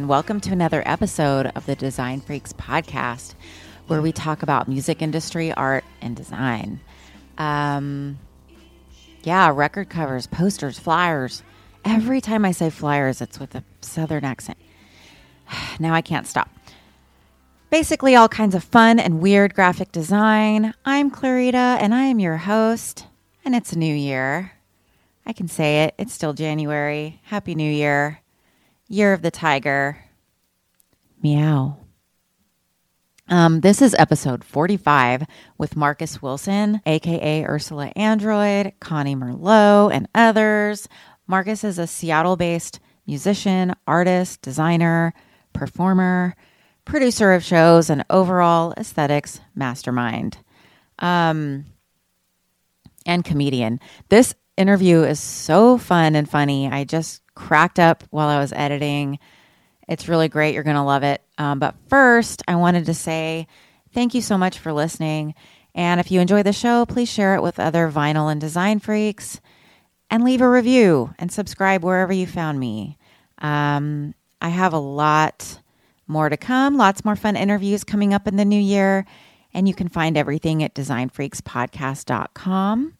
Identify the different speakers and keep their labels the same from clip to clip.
Speaker 1: And welcome to another episode of the Design Freaks podcast, where we talk about music industry, art, and design. Um, yeah, record covers, posters, flyers. Every time I say flyers, it's with a southern accent. Now I can't stop. Basically, all kinds of fun and weird graphic design. I'm Clarita, and I am your host, and it's a new year. I can say it, it's still January. Happy New Year. Year of the Tiger. Meow. Um, this is episode 45 with Marcus Wilson, aka Ursula Android, Connie Merlot, and others. Marcus is a Seattle based musician, artist, designer, performer, producer of shows, and overall aesthetics mastermind. Um, and comedian. This interview is so fun and funny. I just cracked up while I was editing. It's really great. You're going to love it. Um, but first, I wanted to say thank you so much for listening. And if you enjoy the show, please share it with other vinyl and design freaks and leave a review and subscribe wherever you found me. Um, I have a lot more to come, lots more fun interviews coming up in the new year. And you can find everything at designfreakspodcast.com.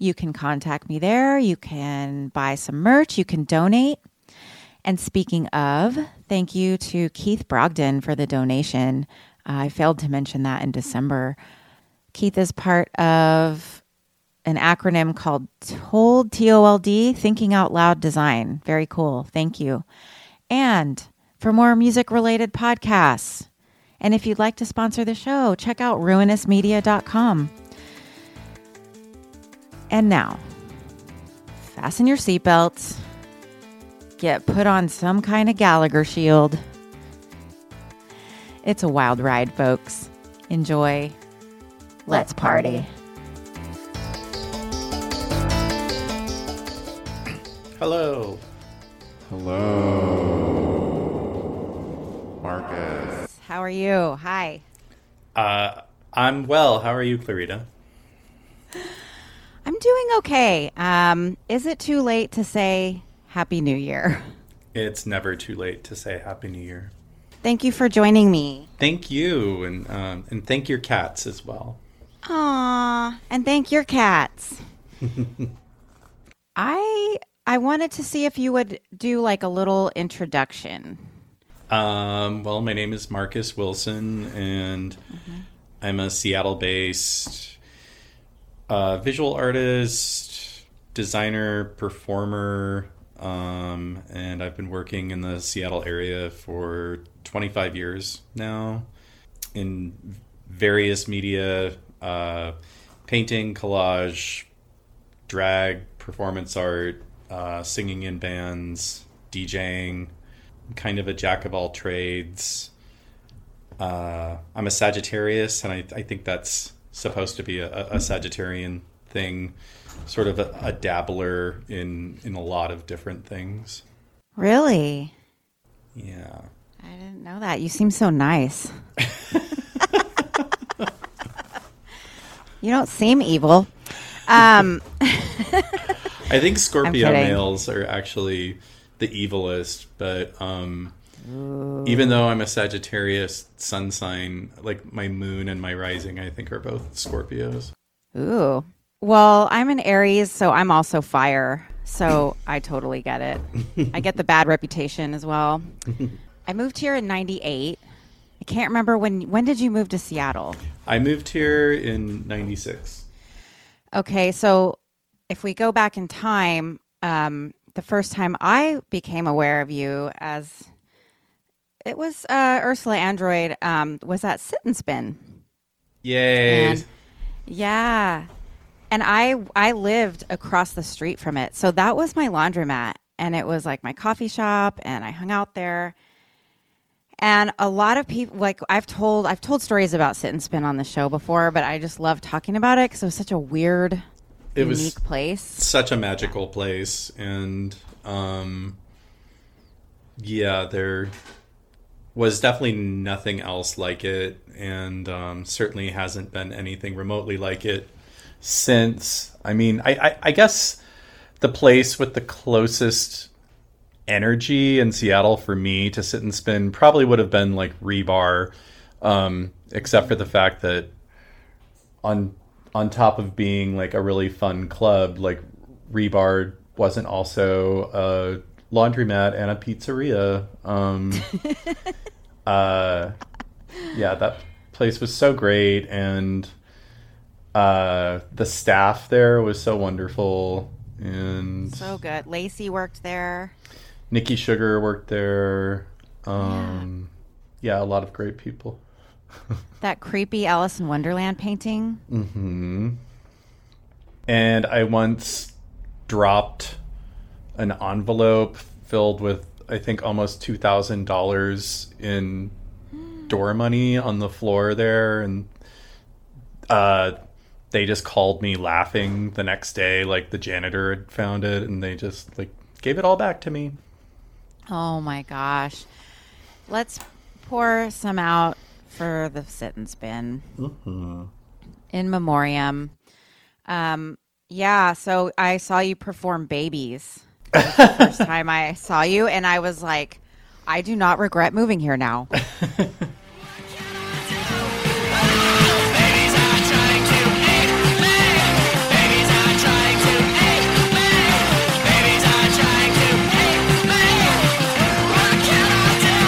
Speaker 1: You can contact me there. You can buy some merch. You can donate. And speaking of, thank you to Keith Brogdon for the donation. I failed to mention that in December. Keith is part of an acronym called TOLD, T O L D, Thinking Out Loud Design. Very cool. Thank you. And for more music related podcasts, and if you'd like to sponsor the show, check out ruinousmedia.com. And now, fasten your seatbelts, get put on some kind of Gallagher shield. It's a wild ride, folks. Enjoy. Let's party.
Speaker 2: Hello.
Speaker 3: Hello, Marcus.
Speaker 1: How are you? Hi.
Speaker 2: Uh, I'm well. How are you, Clarita?
Speaker 1: I'm doing okay. Um, is it too late to say Happy New Year?
Speaker 2: It's never too late to say Happy New Year.
Speaker 1: Thank you for joining me.
Speaker 2: Thank you, and um, and thank your cats as well.
Speaker 1: Aw, and thank your cats. I I wanted to see if you would do like a little introduction.
Speaker 2: Um, well, my name is Marcus Wilson, and I'm a Seattle-based uh, visual artist, designer, performer, um, and I've been working in the Seattle area for 25 years now in various media, uh, painting, collage, drag, performance art, uh, singing in bands, DJing. Kind of a jack of all trades. Uh, I'm a Sagittarius, and I, I think that's supposed to be a, a Sagittarian thing, sort of a, a dabbler in in a lot of different things.
Speaker 1: Really?
Speaker 2: Yeah.
Speaker 1: I didn't know that. You seem so nice. you don't seem evil. Um,
Speaker 2: I think Scorpio males are actually the evilest, but um, even though I'm a Sagittarius sun sign, like my moon and my rising, I think are both Scorpios.
Speaker 1: ooh. Well, I'm an Aries, so I'm also fire. So I totally get it. I get the bad reputation as well. I moved here in 98 I can't remember when. When did you move to Seattle?
Speaker 2: I moved here in 96.
Speaker 1: Okay, so if we go back in time, um, the first time I became aware of you as it was uh, Ursula Android um, was that Sit and Spin.
Speaker 2: Yay.
Speaker 1: And- Yeah. And I I lived across the street from it. So that was my laundromat and it was like my coffee shop and I hung out there. And a lot of people like I've told I've told stories about Sit and Spin on the show before, but I just love talking about it cuz it was such a weird
Speaker 2: It was-
Speaker 1: unique place.
Speaker 2: Such a magical place. And um, yeah, there was definitely nothing else like it. And um, certainly hasn't been anything remotely like it since. I mean, I, I, I guess the place with the closest energy in Seattle for me to sit and spin probably would have been like Rebar, um, except for the fact that on on top of being like a really fun club, like Rebar wasn't also a laundromat and a pizzeria. Um, uh, yeah, that place was so great, and uh, the staff there was so wonderful, and
Speaker 1: So good. Lacey worked there.
Speaker 2: Nikki Sugar worked there. Um, yeah. a lot of great people.
Speaker 1: That creepy Alice in Wonderland painting.
Speaker 2: hmm And I once dropped an envelope filled with, I think, almost two thousand dollars in door money on the floor there, and uh, they just called me laughing the next day, like the janitor had found it, and they just like gave it all back to me.
Speaker 1: Oh my gosh. Let's pour some out for the sit and spin in memoriam. Um, yeah, so I saw you perform babies the first time I saw you, and I was like, I do not regret moving here now.
Speaker 4: Babies are trying to eat me. Babies are trying to eat me. Babies are trying to eat me. What can I do?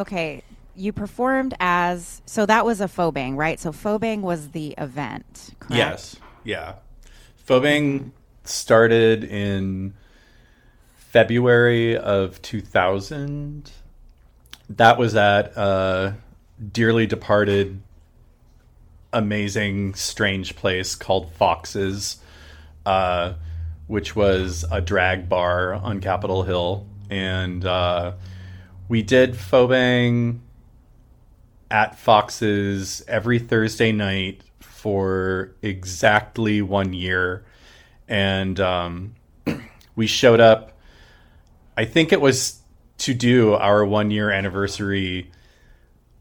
Speaker 1: Okay, you performed as so that was a Phobang, right? So Phobang was the event, correct?
Speaker 2: Yes. Yeah. Phobang started in February of 2000. That was at a dearly departed, amazing, strange place called Fox's, uh, which was a drag bar on Capitol Hill. And uh, we did Phobang at Fox's every Thursday night for exactly one year. And um, we showed up, I think it was to do our one year anniversary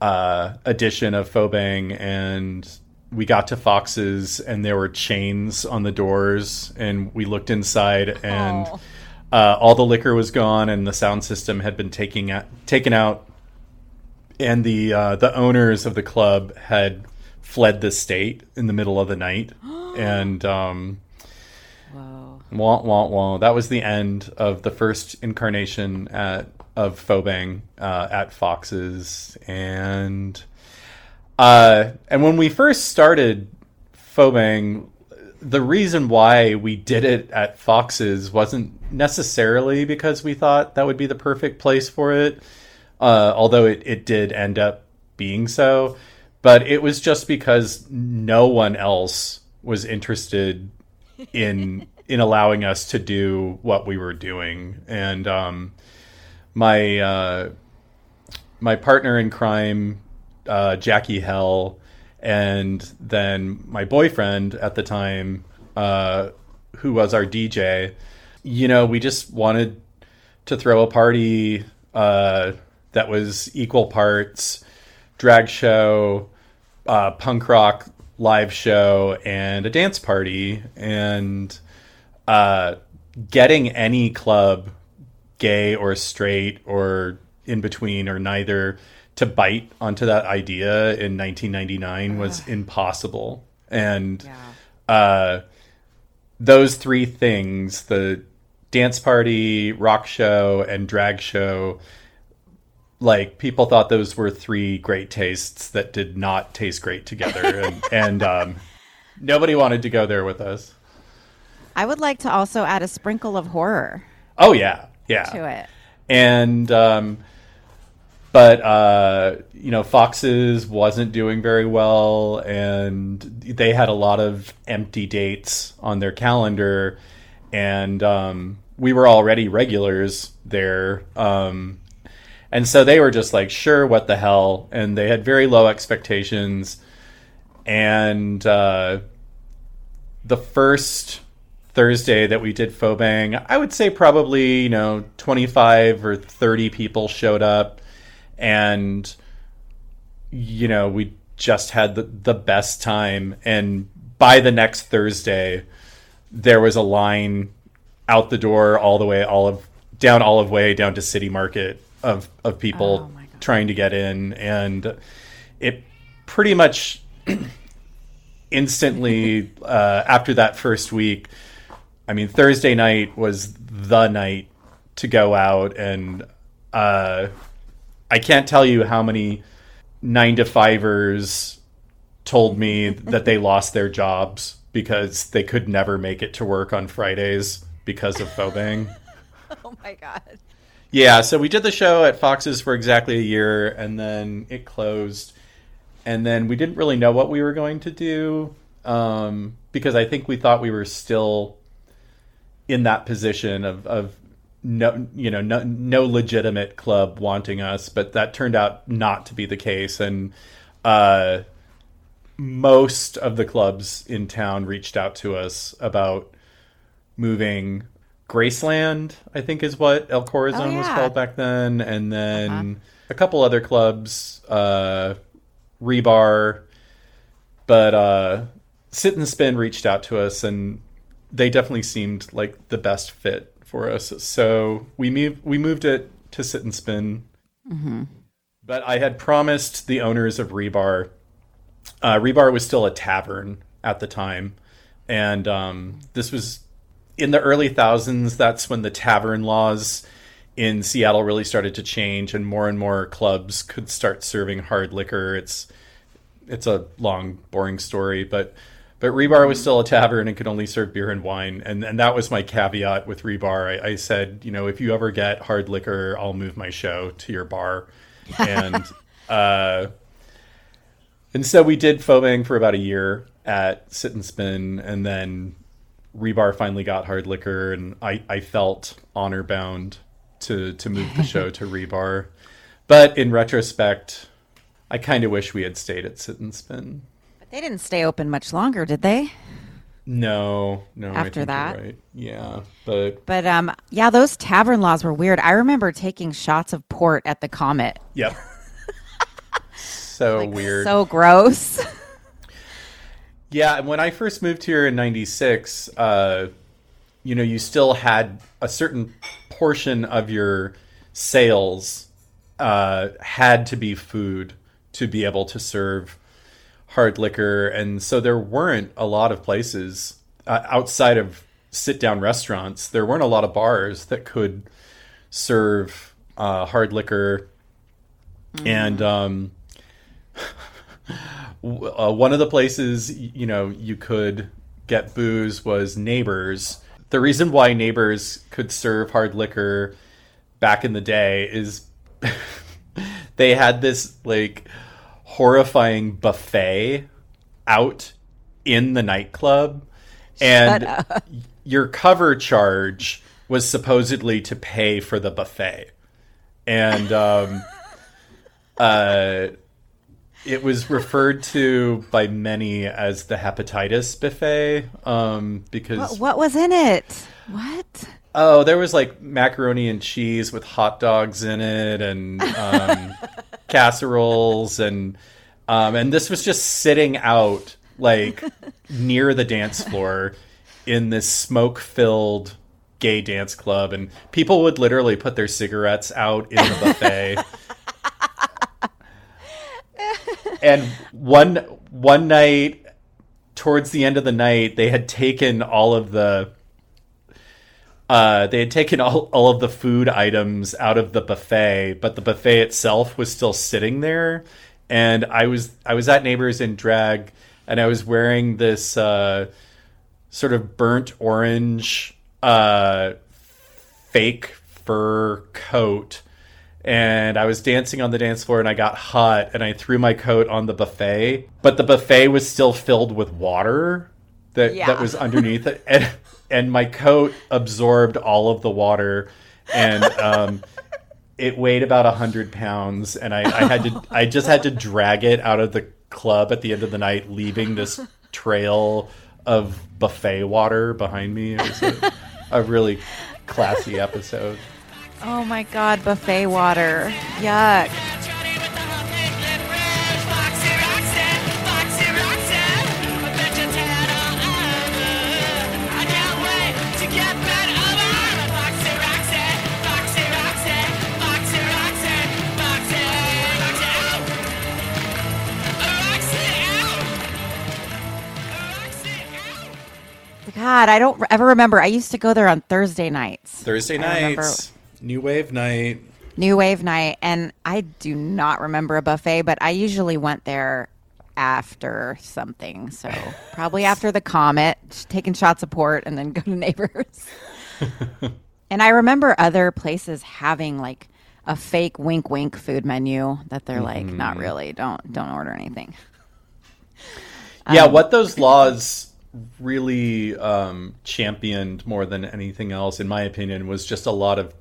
Speaker 2: uh, edition of Phobang. And we got to Fox's, and there were chains on the doors. And we looked inside, and
Speaker 1: Oh.
Speaker 2: uh, all the liquor was gone, and the sound system had been taking out, taken out and the uh, the owners of the club had fled the state in the middle of the night, and um,
Speaker 1: Whoa.
Speaker 2: wah wah wah. That was the end of the first incarnation at of Phobang uh, at Fox's, and uh, and when we first started Phobang, the reason why we did it at Fox's wasn't necessarily because we thought that would be the perfect place for it, uh, although it, it did end up being so. But it was just because no one else was interested in in allowing us to do what we were doing, and um, my uh, my partner in crime, uh, Jackie Hell, and then my boyfriend at the time, uh, who was our DJ. You know, we just wanted to throw a party uh, that was equal parts drag show, uh, punk rock live show, and a dance party, and uh, getting any club, gay or straight or in between or neither, to bite onto that idea in 1999 was impossible. And
Speaker 1: Yeah.
Speaker 2: uh, those three things the dance party, rock show, and drag show, like people thought those were three great tastes that did not taste great together, and, and um, nobody wanted to go there with us.
Speaker 1: I would like to also add a sprinkle of horror
Speaker 2: Oh yeah, yeah.
Speaker 1: to it.
Speaker 2: and um, but uh, you know Fox's wasn't doing very well and they had a lot of empty dates on their calendar and um, we were already regulars there um, and so they were just like sure what the hell. And they had very low expectations. And uh, the first Thursday that we did Fobang, I would say probably, you know, 25 or 30 people showed up. And you know, we just had the, the best time. And by the next Thursday there was a line out the door all the way all of down Olive Way down to City Market of of people
Speaker 1: Oh
Speaker 2: trying to get in and it pretty much instantly uh, after that first week i mean thursday night was the night to go out and uh, i can't tell you how many nine to fivers told me that they lost their jobs because they could never make it to work on fridays because of phobang
Speaker 1: Oh my god.
Speaker 2: Yeah, so we did the show at Fox's for exactly a year, and then it closed. And then we didn't really know what we were going to do um, because I think we thought we were still in that position of, of no, you know, no, no legitimate club wanting us, but that turned out not to be the case. And uh, most of the clubs in town reached out to us about moving Graceland, I think is what El Corazon
Speaker 1: Oh,
Speaker 2: was called back then, and then a couple other clubs, uh, Rebar, but uh, Sit and Spin reached out to us, and they definitely seemed like the best fit for us. So we moved we moved it to Sit and Spin, but I had promised the owners of Rebar. Uh, Rebar was still a tavern at the time, and um, this was in the early thousands. That's when the tavern laws in Seattle really started to change, and more and more clubs could start serving hard liquor. It's it's a long, boring story, but but Rebar was still a tavern and could only serve beer and wine, and and that was my caveat with Rebar. I, I said, you know, if you ever get hard liquor, I'll move my show to your bar, and uh, and so we did Phobang for about a year at Sit and Spin, and then Rebar finally got hard liquor, and I, I felt honor bound to to move the show to Rebar. But in retrospect, I kind of wish we had stayed at Sit and Spin.
Speaker 1: But they didn't stay open much longer, did they?
Speaker 2: No, no. I
Speaker 1: After
Speaker 2: think you're
Speaker 1: that?
Speaker 2: right. yeah, but
Speaker 1: But um, yeah, those tavern laws were weird. I remember taking shots of port at the Comet.
Speaker 2: yep. so weird.
Speaker 1: So gross.
Speaker 2: Yeah, and when I first moved here in '96, uh, you know, you still had a certain portion of your sales uh, had to be food to be able to serve hard liquor, and so there weren't a lot of places uh, outside of sit-down restaurants. There weren't a lot of bars that could serve uh, hard liquor, and um, uh, one of the places you know you could get booze was Neighbors. The reason why Neighbors could serve hard liquor back in the day is they had this like horrifying buffet out in the nightclub. And your cover charge was supposedly to pay for the buffet. And um uh it was referred to by many as the hepatitis buffet um because
Speaker 1: what, what was in it? What?
Speaker 2: Oh, there was like macaroni and cheese with hot dogs in it, and um, casseroles, and um, and this was just sitting out like near the dance floor in this smoke-filled gay dance club, and people would literally put their cigarettes out in the buffet. and one one night, towards the end of the night, they had taken all of the uh, they had taken all, all of the food items out of the buffet, but the buffet itself was still sitting there. And I was I was at Neighbors in drag, and I was wearing this uh, sort of burnt orange uh, fake fur coat. And I was dancing on the dance floor and I got hot and I threw my coat on the buffet, but the buffet was still filled with water that,
Speaker 1: Yeah.
Speaker 2: that was underneath it. And, and my coat absorbed all of the water and um, it weighed about a hundred pounds and I, I had to I just had to drag it out of the club at the end of the night, leaving this trail of buffet water behind me. It was a, a really classy episode.
Speaker 1: Oh my god, buffet water. Yuck. God, I don't ever remember. I used to go there on Thursday nights.
Speaker 2: Thursday nights, new wave night.
Speaker 1: New Wave Night, and I do not remember a buffet, but I usually went there after something. So probably after the Comet, taking shots of port, and then go to Neighbors. and I remember other places having like a fake wink wink food menu that they're like, not really, don't don't order anything.
Speaker 2: Yeah,
Speaker 1: Um,
Speaker 2: what those laws really um, championed more than anything else, in my opinion, was just a lot of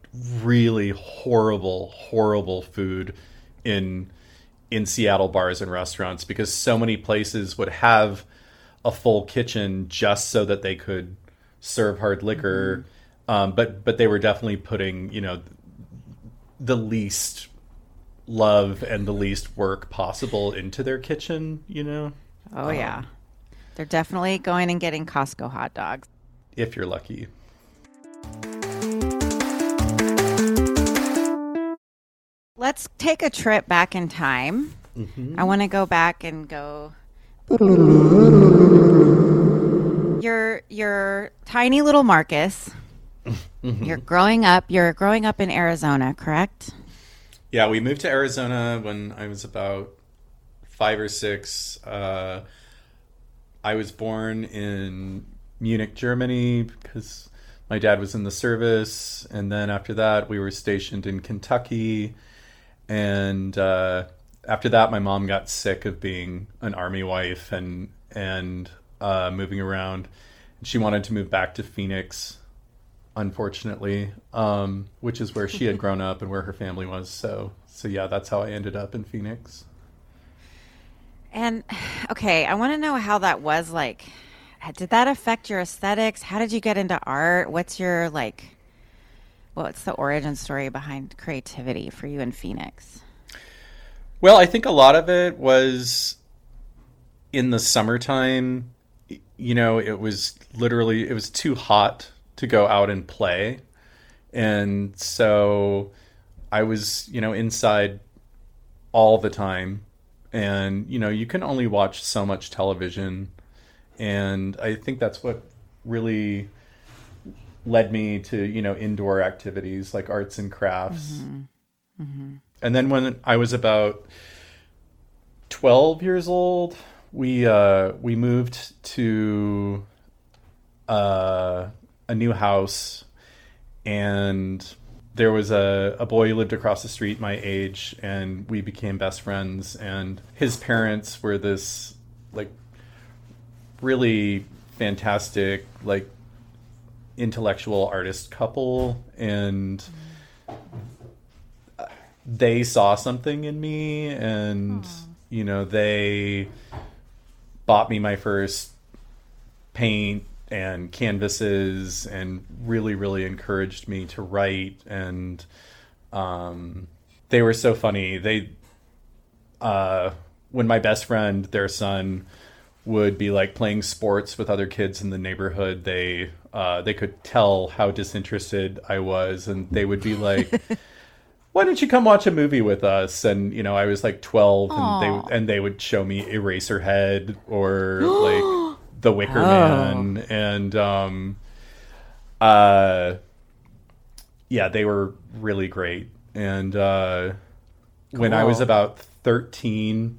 Speaker 2: really horrible, horrible food in in Seattle bars and restaurants because so many places would have a full kitchen just so that they could serve hard liquor, um, but but they were definitely putting you know the least love and the least work possible into their kitchen. You know.
Speaker 1: Oh yeah, they're definitely going and getting Costco hot dogs.
Speaker 2: if you're lucky.
Speaker 1: Let's take a trip back in time. I want to go back and go. You're you're tiny little Marcus. You're growing up. You're growing up in Arizona, correct?
Speaker 2: Yeah, we moved to Arizona when I was about five or six. Uh, I was born in Munich, Germany, because my dad was in the service, and then after that, we were stationed in Kentucky, and uh, after that, my mom got sick of being an army wife and and uh, moving around. She wanted to move back to Phoenix, unfortunately, um, which is where she had grown up and where her family was. So, so yeah, that's how I ended up in Phoenix.
Speaker 1: And okay, I want to know how that was like. Did that affect your aesthetics? How did you get into art? What's your like? What's the origin story behind creativity for you in Phoenix?
Speaker 2: Well, I think a lot of it was in the summertime. You know, it was literally it was too hot to go out and play, and so I was you know inside all the time, and you know you can only watch so much television, and I think that's what really led me to you know indoor activities like arts and crafts. And then when I was about 12 years old, we uh, we moved to uh, a new house, and there was a, a boy who lived across the street my age, and we became best friends. And his parents were this like really fantastic, like intellectual artist couple, and they saw something in me and you know they bought me my first paint and canvases and really really encouraged me to write and um, they were so funny. They uh, when my best friend their son would be like playing sports with other kids in the neighborhood they uh, they could tell how disinterested i was and they would be like why don't you come watch a movie with us? And you know, I was like twelve, and they and they would show me Eraserhead or like The Wicker
Speaker 1: Oh.
Speaker 2: Man, and um, uh, yeah, they were really great. And uh, when I was about 13,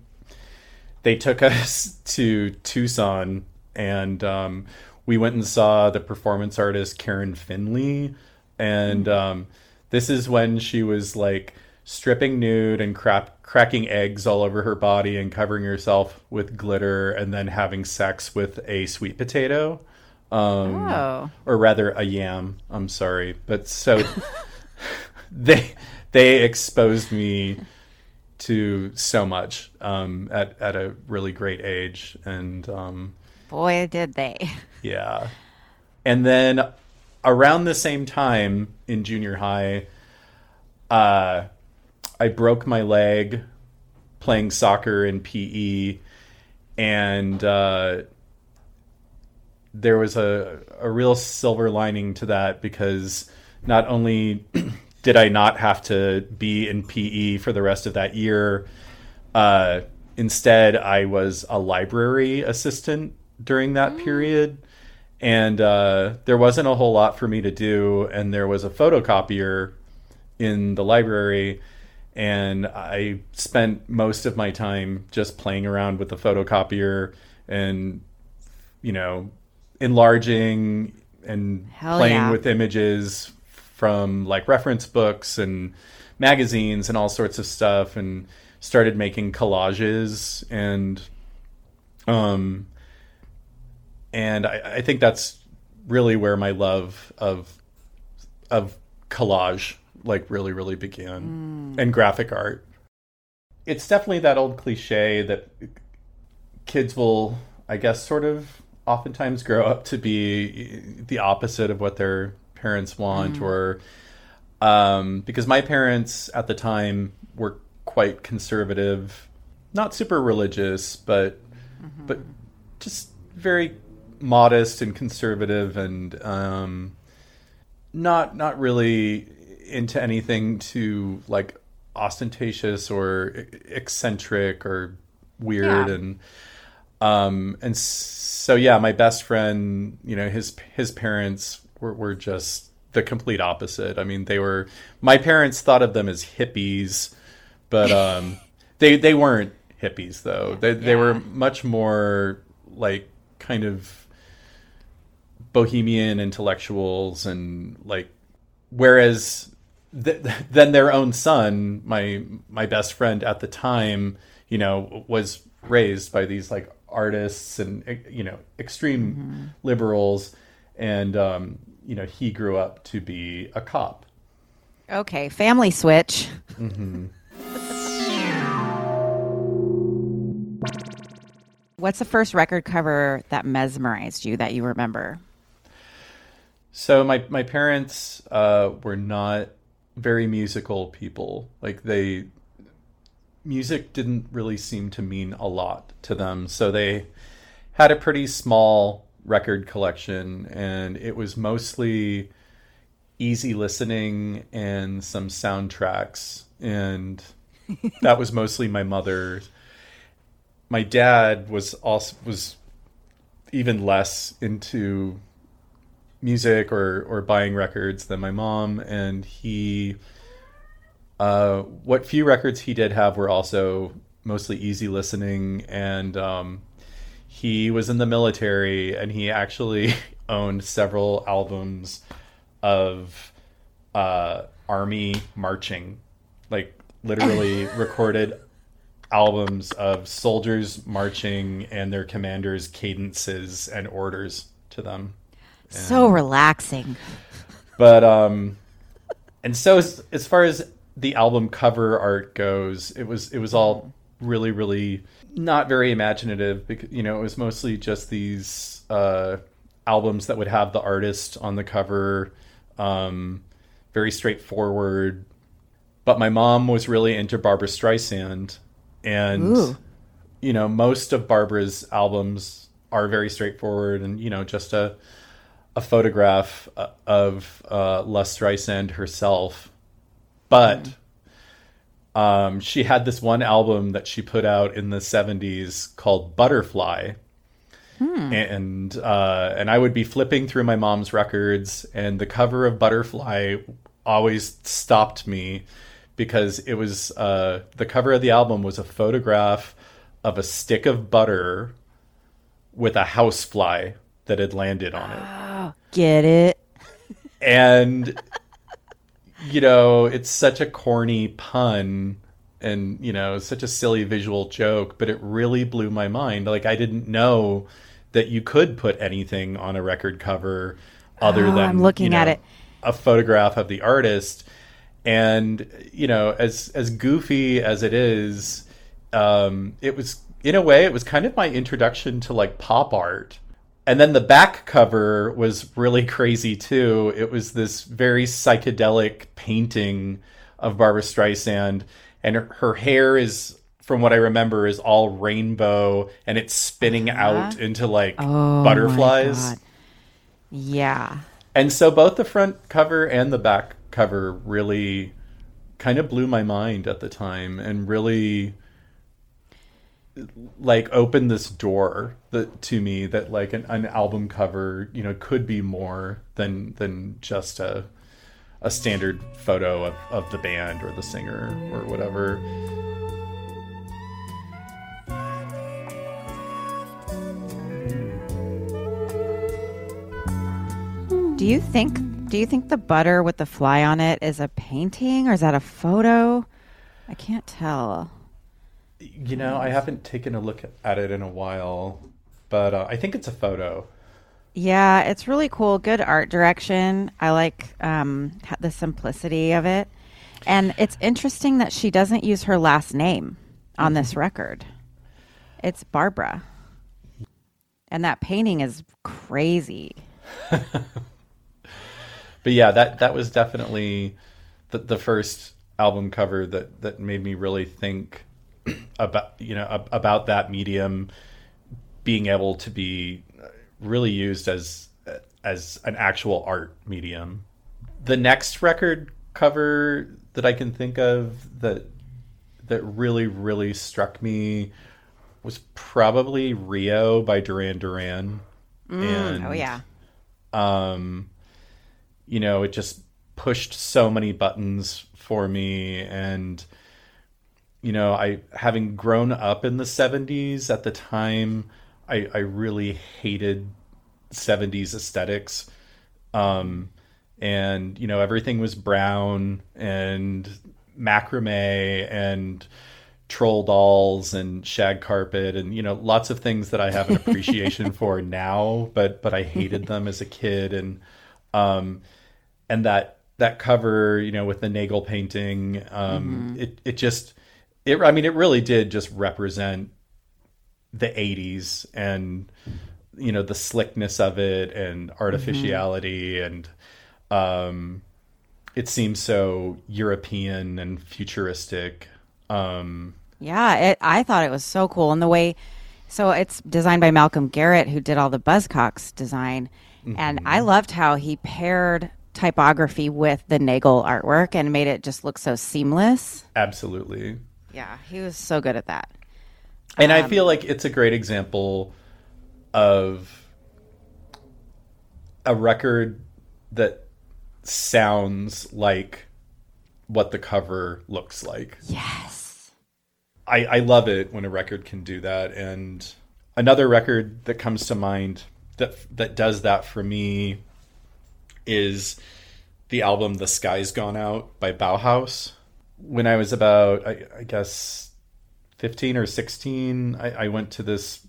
Speaker 2: they took us to Tucson and um, we went and saw the performance artist Karen Finley. And um, this is when she was like stripping nude and crap, cracking eggs all over her body and covering herself with glitter and then having sex with a sweet potato. Um,
Speaker 1: Oh.
Speaker 2: or rather a yam. I'm sorry, but so they they exposed me to so much um, at at a really great age, and um,
Speaker 1: Boy, did they.
Speaker 2: yeah, and then around the same time in junior high, uh, I broke my leg playing soccer in PE, and uh, there was a, a real silver lining to that because not only did I not have to be in PE for the rest of that year, uh, instead, I was a library assistant during that period. And uh, there wasn't a whole lot for me to do, and there was a photocopier in the library and I spent most of my time just playing around with the photocopier and you know enlarging and
Speaker 1: Hell
Speaker 2: playing
Speaker 1: yeah.
Speaker 2: with images from like reference books and magazines and all sorts of stuff and started making collages and um and I, I think that's really where my love of of collage like really really began mm. and graphic art. It's definitely that old cliche that kids will i guess sort of oftentimes grow up to be the opposite of what their parents want mm. or um, because my parents at the time were quite conservative not super religious but mm-hmm. but just very modest and conservative and um, not not really into anything too like ostentatious or eccentric or weird
Speaker 1: Yeah.
Speaker 2: and um and so yeah my best friend you know his his parents were, were just the complete opposite. I mean they were my parents thought of them as hippies but um they they weren't hippies though. They they were much more like kind of bohemian intellectuals and like whereas th- then their own son my my best friend at the time you know was raised by these like artists and you know extreme liberals and um you know he grew up to be a cop
Speaker 1: Okay, family switch. What's the first record cover that mesmerized you that you remember?
Speaker 2: So my my parents uh, were not very musical people. Like they music didn't really seem to mean a lot to them. So they had a pretty small record collection and it was mostly easy listening and some soundtracks and that was mostly my mother. My dad was also was even less into music or or buying records than my mom and he uh what few records he did have were also mostly easy listening and um he was in the military and he actually owned several albums of uh army marching like literally recorded albums of soldiers marching and their commanders cadences and orders to them
Speaker 1: So relaxing.
Speaker 2: but um and so as, as far as the album cover art goes it was it was all really really not very imaginative because you know it was mostly just these uh albums that would have the artist on the cover um very straightforward but my mom was really into Barbra Streisand and
Speaker 1: Ooh.
Speaker 2: you know most of Barbra's albums are very straightforward and you know just a a photograph uh, of uh, Les Streisand herself, but um, she had this one album that she put out in the '70s called Butterfly, and uh, and I would be flipping through my mom's records, and the cover of Butterfly always stopped me because it was uh, the cover of the album was a photograph of a stick of butter with a housefly that had landed on it.
Speaker 1: Get it?
Speaker 2: and you know it's such a corny pun and you know such a silly visual joke but it really blew my mind like i didn't know that you could put anything on a record cover other
Speaker 1: Oh,
Speaker 2: than
Speaker 1: I'm looking
Speaker 2: you
Speaker 1: at it.
Speaker 2: a photograph of the artist and you know as as goofy as it is um it was in a way it was kind of my introduction to like pop art and then the back cover was really crazy too it was this very psychedelic painting of barbra streisand and her, her hair is from what i remember is all rainbow and it's spinning out into like
Speaker 1: Uh-huh. Oh,
Speaker 2: butterflies
Speaker 1: Yeah.
Speaker 2: and so both the front cover and the back cover really kind of blew my mind at the time and really like opened this door that to me that like an, an album cover you know could be more than than just a a standard photo of, of the band or the singer or whatever
Speaker 1: Do you think do you think the butter with the fly on it is a painting or is that a photo? I can't tell.
Speaker 2: You know i haven't taken a look at it in a while but uh, i think it's a photo
Speaker 1: Yeah, it's really cool. Good art direction. I like um, the simplicity of it. And it's interesting that she doesn't use her last name on this record. It's Barbra. And that painting is crazy.
Speaker 2: but yeah, that that was definitely the, the first album cover that that made me really think about you know ab- about that medium being able to be really used as as an actual art medium. The next record cover that I can think of that that really really struck me was probably Rio by Duran Duran. and
Speaker 1: oh yeah.
Speaker 2: um you know it just pushed so many buttons for me and you know i having grown up in the 70s at the time i i really hated 70s aesthetics. Um and you know everything was brown and macrame and troll dolls and shag carpet and you know lots of things that I have an appreciation for now but but I hated them as a kid. And um and that that cover you know with the Nagel painting um it it just it I mean it really did just represent the 80s and you know the slickness of it and artificiality and um it seems so European and futuristic um
Speaker 1: Yeah, it, I thought it was so cool. And the way, so it's designed by Malcolm Garrett, who did all the Buzzcocks design. And I loved how he paired typography with the Nagel artwork and made it just look so seamless.
Speaker 2: absolutely
Speaker 1: Yeah, he was so good at that.
Speaker 2: And I um, feel like it's a great example of a record that sounds like what the cover looks like.
Speaker 1: Yes.
Speaker 2: I, I love it when a record can do that. And another record that comes to mind that that does that for me is the album "The Sky's Gone Out" by Bauhaus. When I was about, I, I guess, fifteen or sixteen, I, I went to this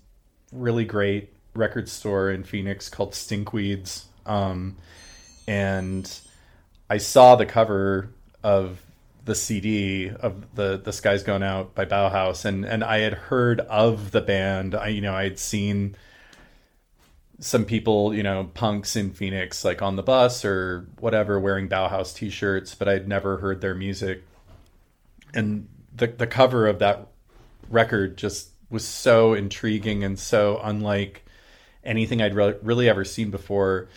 Speaker 2: really great record store in Phoenix called Stinkweeds, um, and I saw the cover of the CD of the the Sky's Gone Out by Bauhaus, and and I had heard of the band. I you know I had seen some people, you know, punks in Phoenix, like on the bus or whatever, wearing Bauhaus T-shirts, but I'd never heard their music. And the the cover of that record just was so intriguing and so unlike anything I'd re- really ever seen before.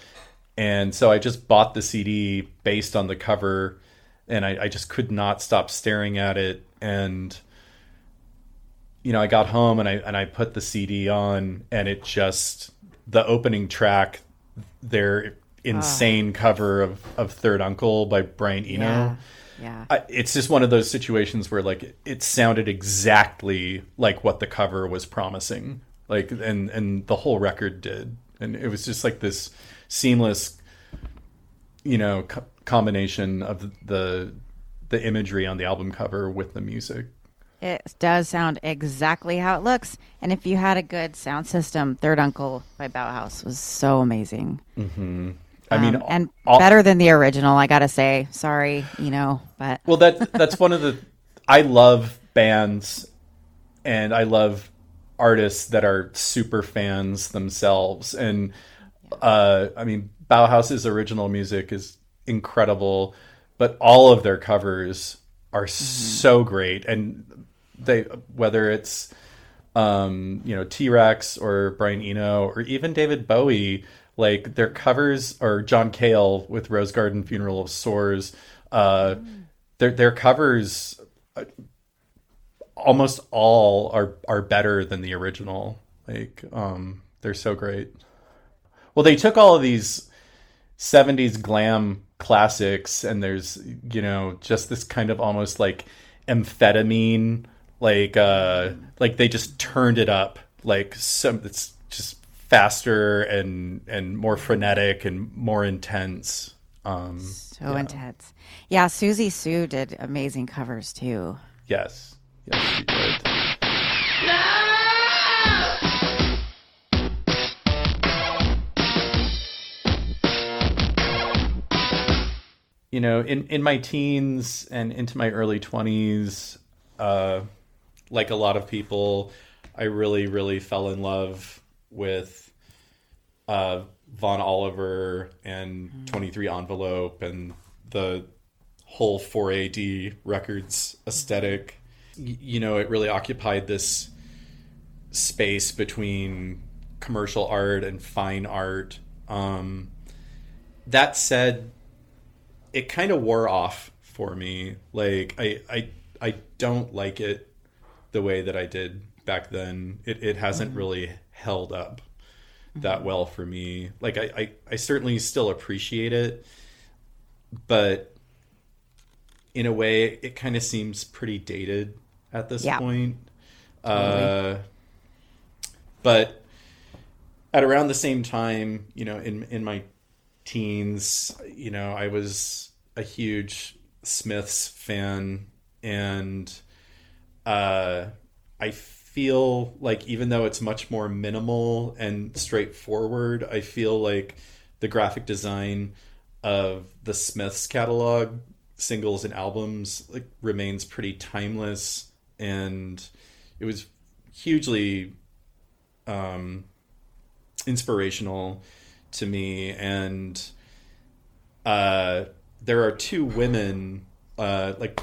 Speaker 2: And so I just bought the CD based on the cover, and I, I just could not stop staring at it. And you know, I got home and I and I put the CD on, and it just the opening track their ah. insane cover of, of Third Uncle by Brian Eno.
Speaker 1: Yeah. Yeah.
Speaker 2: I, it's just one of those situations where like it sounded exactly like what the cover was promising like and and the whole record did and it was just like this seamless you know co- combination of the the imagery on the album cover with the music
Speaker 1: It does sound exactly how it looks. And if you had a good sound system, Third Uncle by Bauhaus was so amazing. Mm-hmm.
Speaker 2: I mean
Speaker 1: Um, and
Speaker 2: all-
Speaker 1: better than the original, I gotta say. Sorry, you know, but
Speaker 2: Well, that that's one of the. I love bands, and I love artists that are super fans themselves. And uh, I mean, Bauhaus's original music is incredible, but all of their covers are so great, and they whether it's um, you know T Rex or Brian Eno or even David Bowie, like their covers or John Cale with Rose Garden Funeral of Sores, uh, their their covers uh, almost all are are better than the original. Like um, they're so great. Well, they took all of these 70s glam classics and there's you know just this kind of almost like amphetamine like uh like they just turned it up like some it's just faster and and more frenetic and more intense um
Speaker 1: so intense. Yeah, Siouxsie Sioux did amazing covers too.
Speaker 2: yes yes she did you know, in, in my teens and into my early 20s, uh, like a lot of people, I really, really fell in love with uh, Vaughan Oliver and 23 Envelope and the whole 4AD records aesthetic. Y- you know, it really occupied this space between commercial art and fine art. Um, that said, it kind of wore off for me. Like I, I, I don't like it the way that I did back then. It, it hasn't really held up that well for me. Like I, I, I certainly still appreciate it, but in a way, it kind of seems pretty dated at this
Speaker 1: Yeah.
Speaker 2: point. Uh, but at around the same time, you know, in in my teens, you know, I was a huge Smiths fan, and uh, I feel like even though it's much more minimal and straightforward, I feel like the graphic design of the Smiths catalog, singles and albums, like remains pretty timeless, and it was hugely um, inspirational to me. And uh, there are two women uh, like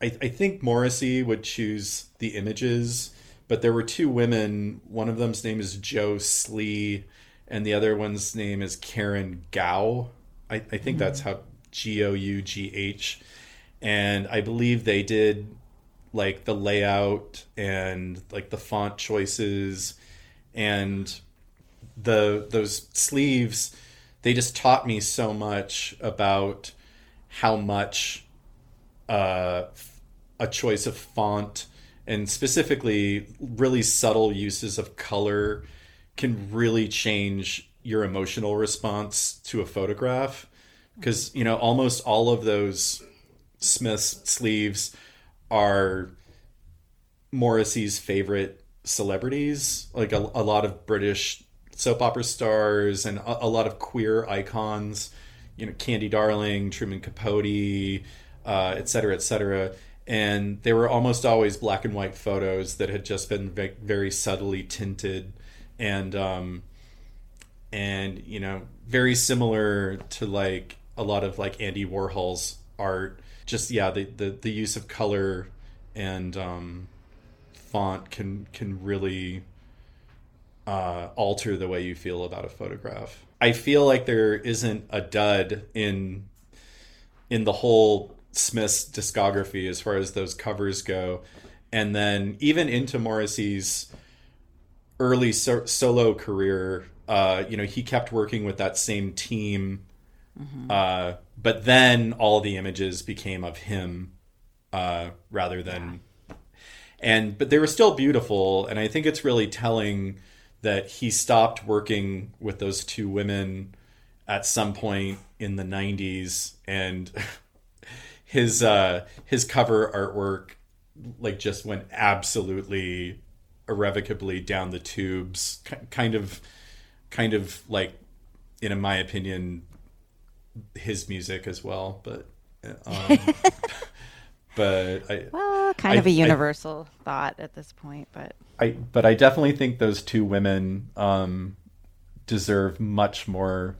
Speaker 2: I, I think morrissey would choose the images but there were two women. One of them's name is Jo Slee and the other one's name is Caryn Gough i, I think that's how g-o-u-g-h and i believe they did like the layout and like the font choices. And the those sleeves they just taught me so much about how much uh, a choice of font and specifically really subtle uses of color can really change your emotional response to a photograph because you know almost all of those smith's sleeves are Morrissey's favorite celebrities, like a, a lot of British soap opera stars and a, a lot of queer icons, you know, Candy Darling, Truman Capote, uh, et cetera, et cetera. And they were almost always black and white photos that had just been ve- very subtly tinted and, um, and, you know, very similar to like a lot of like Andy Warhol's art. Just, yeah, the, the, the use of color and, um, font can can really uh, alter the way you feel about a photograph. I feel like there isn't a dud in in the whole Smith's discography as far as those covers go, and then even into Morrissey's early so- solo career. Uh, you know, he kept working with that same team. Uh, but then all the images became of him uh, rather than and but they were still beautiful. And i think it's really telling that he stopped working with those two women at some point in the 90s and his uh his cover artwork like just went absolutely irrevocably down the tubes kind of kind of like in my opinion his music as well but um, but I,
Speaker 1: Well, kind
Speaker 2: I-
Speaker 1: of a universal thought at this point, but
Speaker 2: I but I definitely think those two women um, deserve much more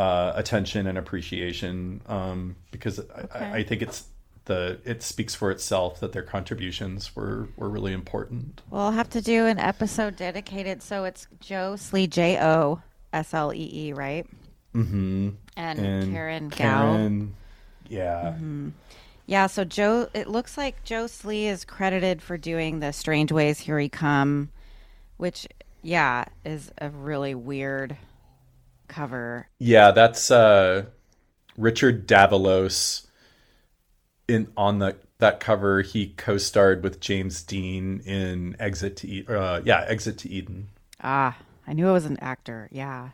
Speaker 2: uh, attention and appreciation um, because I, I, I think it's the it speaks for itself that their contributions were were really important.
Speaker 1: we'll have to do an episode dedicated. So it's Jo Slee, J O S L E E, right?
Speaker 2: Mm-hmm.
Speaker 1: And,
Speaker 2: And
Speaker 1: Caryn Gough.
Speaker 2: Karen, yeah,
Speaker 1: Yeah, so Joe, it looks like Joe Slee is credited for doing the Strangeways, Here We Come, which, yeah, is a really weird cover.
Speaker 2: yeah. That's uh, Richard Davalos in on the that cover. He co-starred with James Dean in Exit to Eden. Uh, yeah, Exit to Eden.
Speaker 1: Ah, I knew it was an actor. Yeah.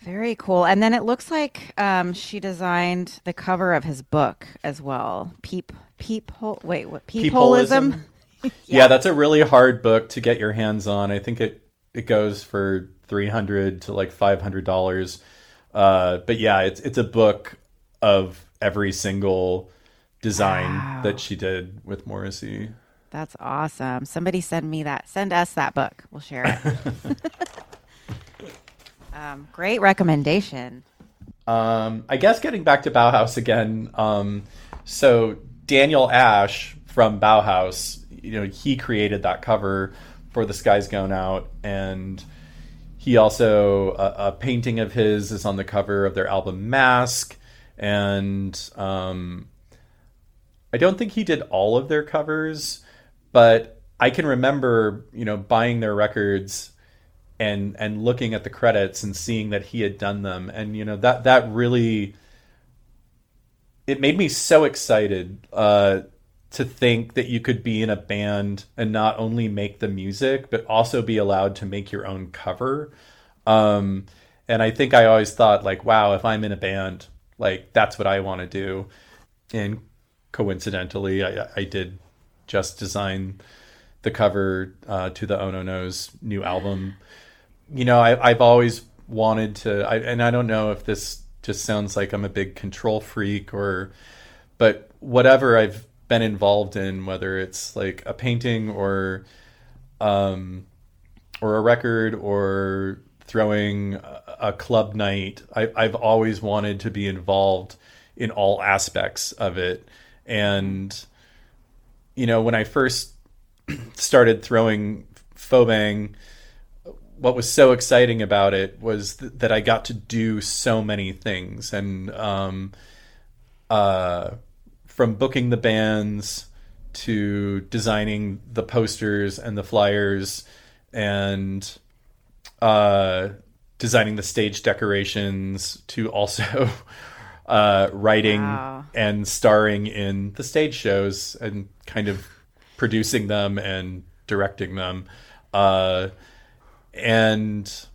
Speaker 1: Very cool. And then it looks like um, she designed the cover of his book as well. Peep, peep, hole. Wait, what? Peepholism?
Speaker 2: yeah. that's a really hard book to get your hands on. I think it it goes for three hundred to like five hundred dollars. Uh, but yeah, it's it's a book of every single design
Speaker 1: Wow.
Speaker 2: that she did with Morrissey.
Speaker 1: That's awesome. Somebody send me that. Send us that book. We'll share it. um, great recommendation.
Speaker 2: Um, I guess getting back to Bauhaus again. Um, so Daniel Ash from Bauhaus, you know, he created that cover for "The Sky's gone Out," and he also a, a painting of his is on the cover of their album Mask, and um, I don't think he did all of their covers, but I can remember, you know, buying their records and and looking at the credits and seeing that he had done them. And you know that that really it made me so excited. Uh to think that you could be in a band and not only make the music but also be allowed to make your own cover um and i think i always thought like wow if i'm in a band like that's what i want to do and coincidentally i i did just design the cover uh, to the Ononos new album. You know, I, I've always wanted to, I, and I don't know if this just sounds like I'm a big control freak or, but whatever I've been involved in, whether it's like a painting or, um, or a record or throwing a, club night, I, I've always wanted to be involved in all aspects of it. And, you know, when I first started throwing Phobang, what was so exciting about it was th- that I got to do so many things, and um, uh, from booking the bands to designing the posters and the flyers, and uh, designing the stage decorations, to also uh, writing
Speaker 1: Wow.
Speaker 2: and starring in the stage shows and kind of producing them and directing them. Uh, and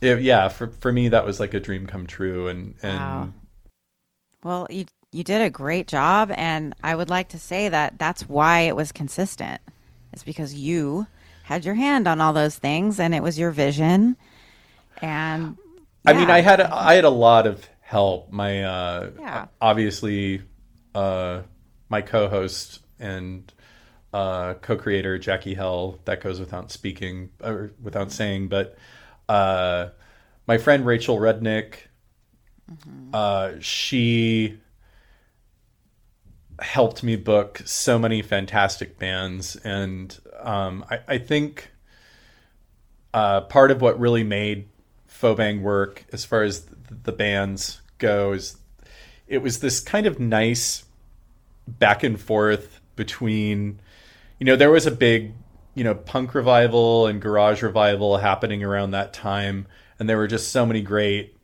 Speaker 2: it, yeah, for for me that was like a dream come true. And and
Speaker 1: Wow. Well, you you did a great job, and I would like to say that that's why it was consistent. It's because you had your hand on all those things, and it was your vision. And
Speaker 2: I mean. I had I had a lot of help. My uh,
Speaker 1: Yeah.
Speaker 2: obviously uh, my co-host and uh, co-creator Jackie Hell. That goes without speaking or without saying, but uh, my friend Rachel Rudnick. Uh, she helped me book so many fantastic bands, and um, I, I think uh, part of what really made Phobang work, as far as the bands go, is it was this kind of nice back and forth between, you know, there was a big, you know, punk revival and garage revival happening around that time, and there were just so many great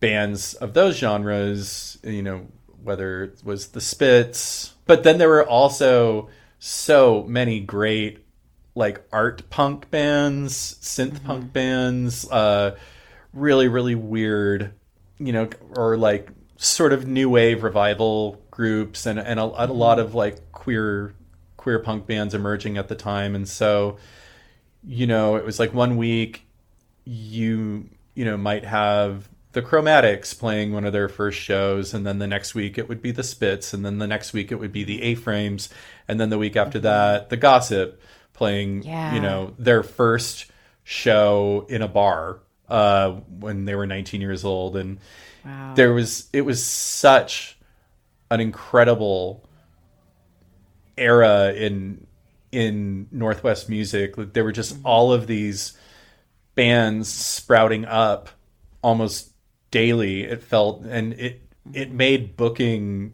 Speaker 2: bands of those genres, you know, whether it was the Spits, but then there were also so many great like art punk bands, synth punk bands, uh, really, really weird, you know, or like sort of new wave revival groups and, and a, a lot of like queer queer punk bands emerging at the time. And so, you know, it was like one week you you know might have the Chromatics playing one of their first shows, and then the next week it would be the Spits, and then the next week it would be the A Frames, and then the week after that the Gossip playing
Speaker 1: Yeah.
Speaker 2: you know their first show in a bar uh, when they were 19 years old, and
Speaker 1: Wow.
Speaker 2: there was it was such an incredible era in in northwest music there were just all of these bands sprouting up almost daily it felt and it it made booking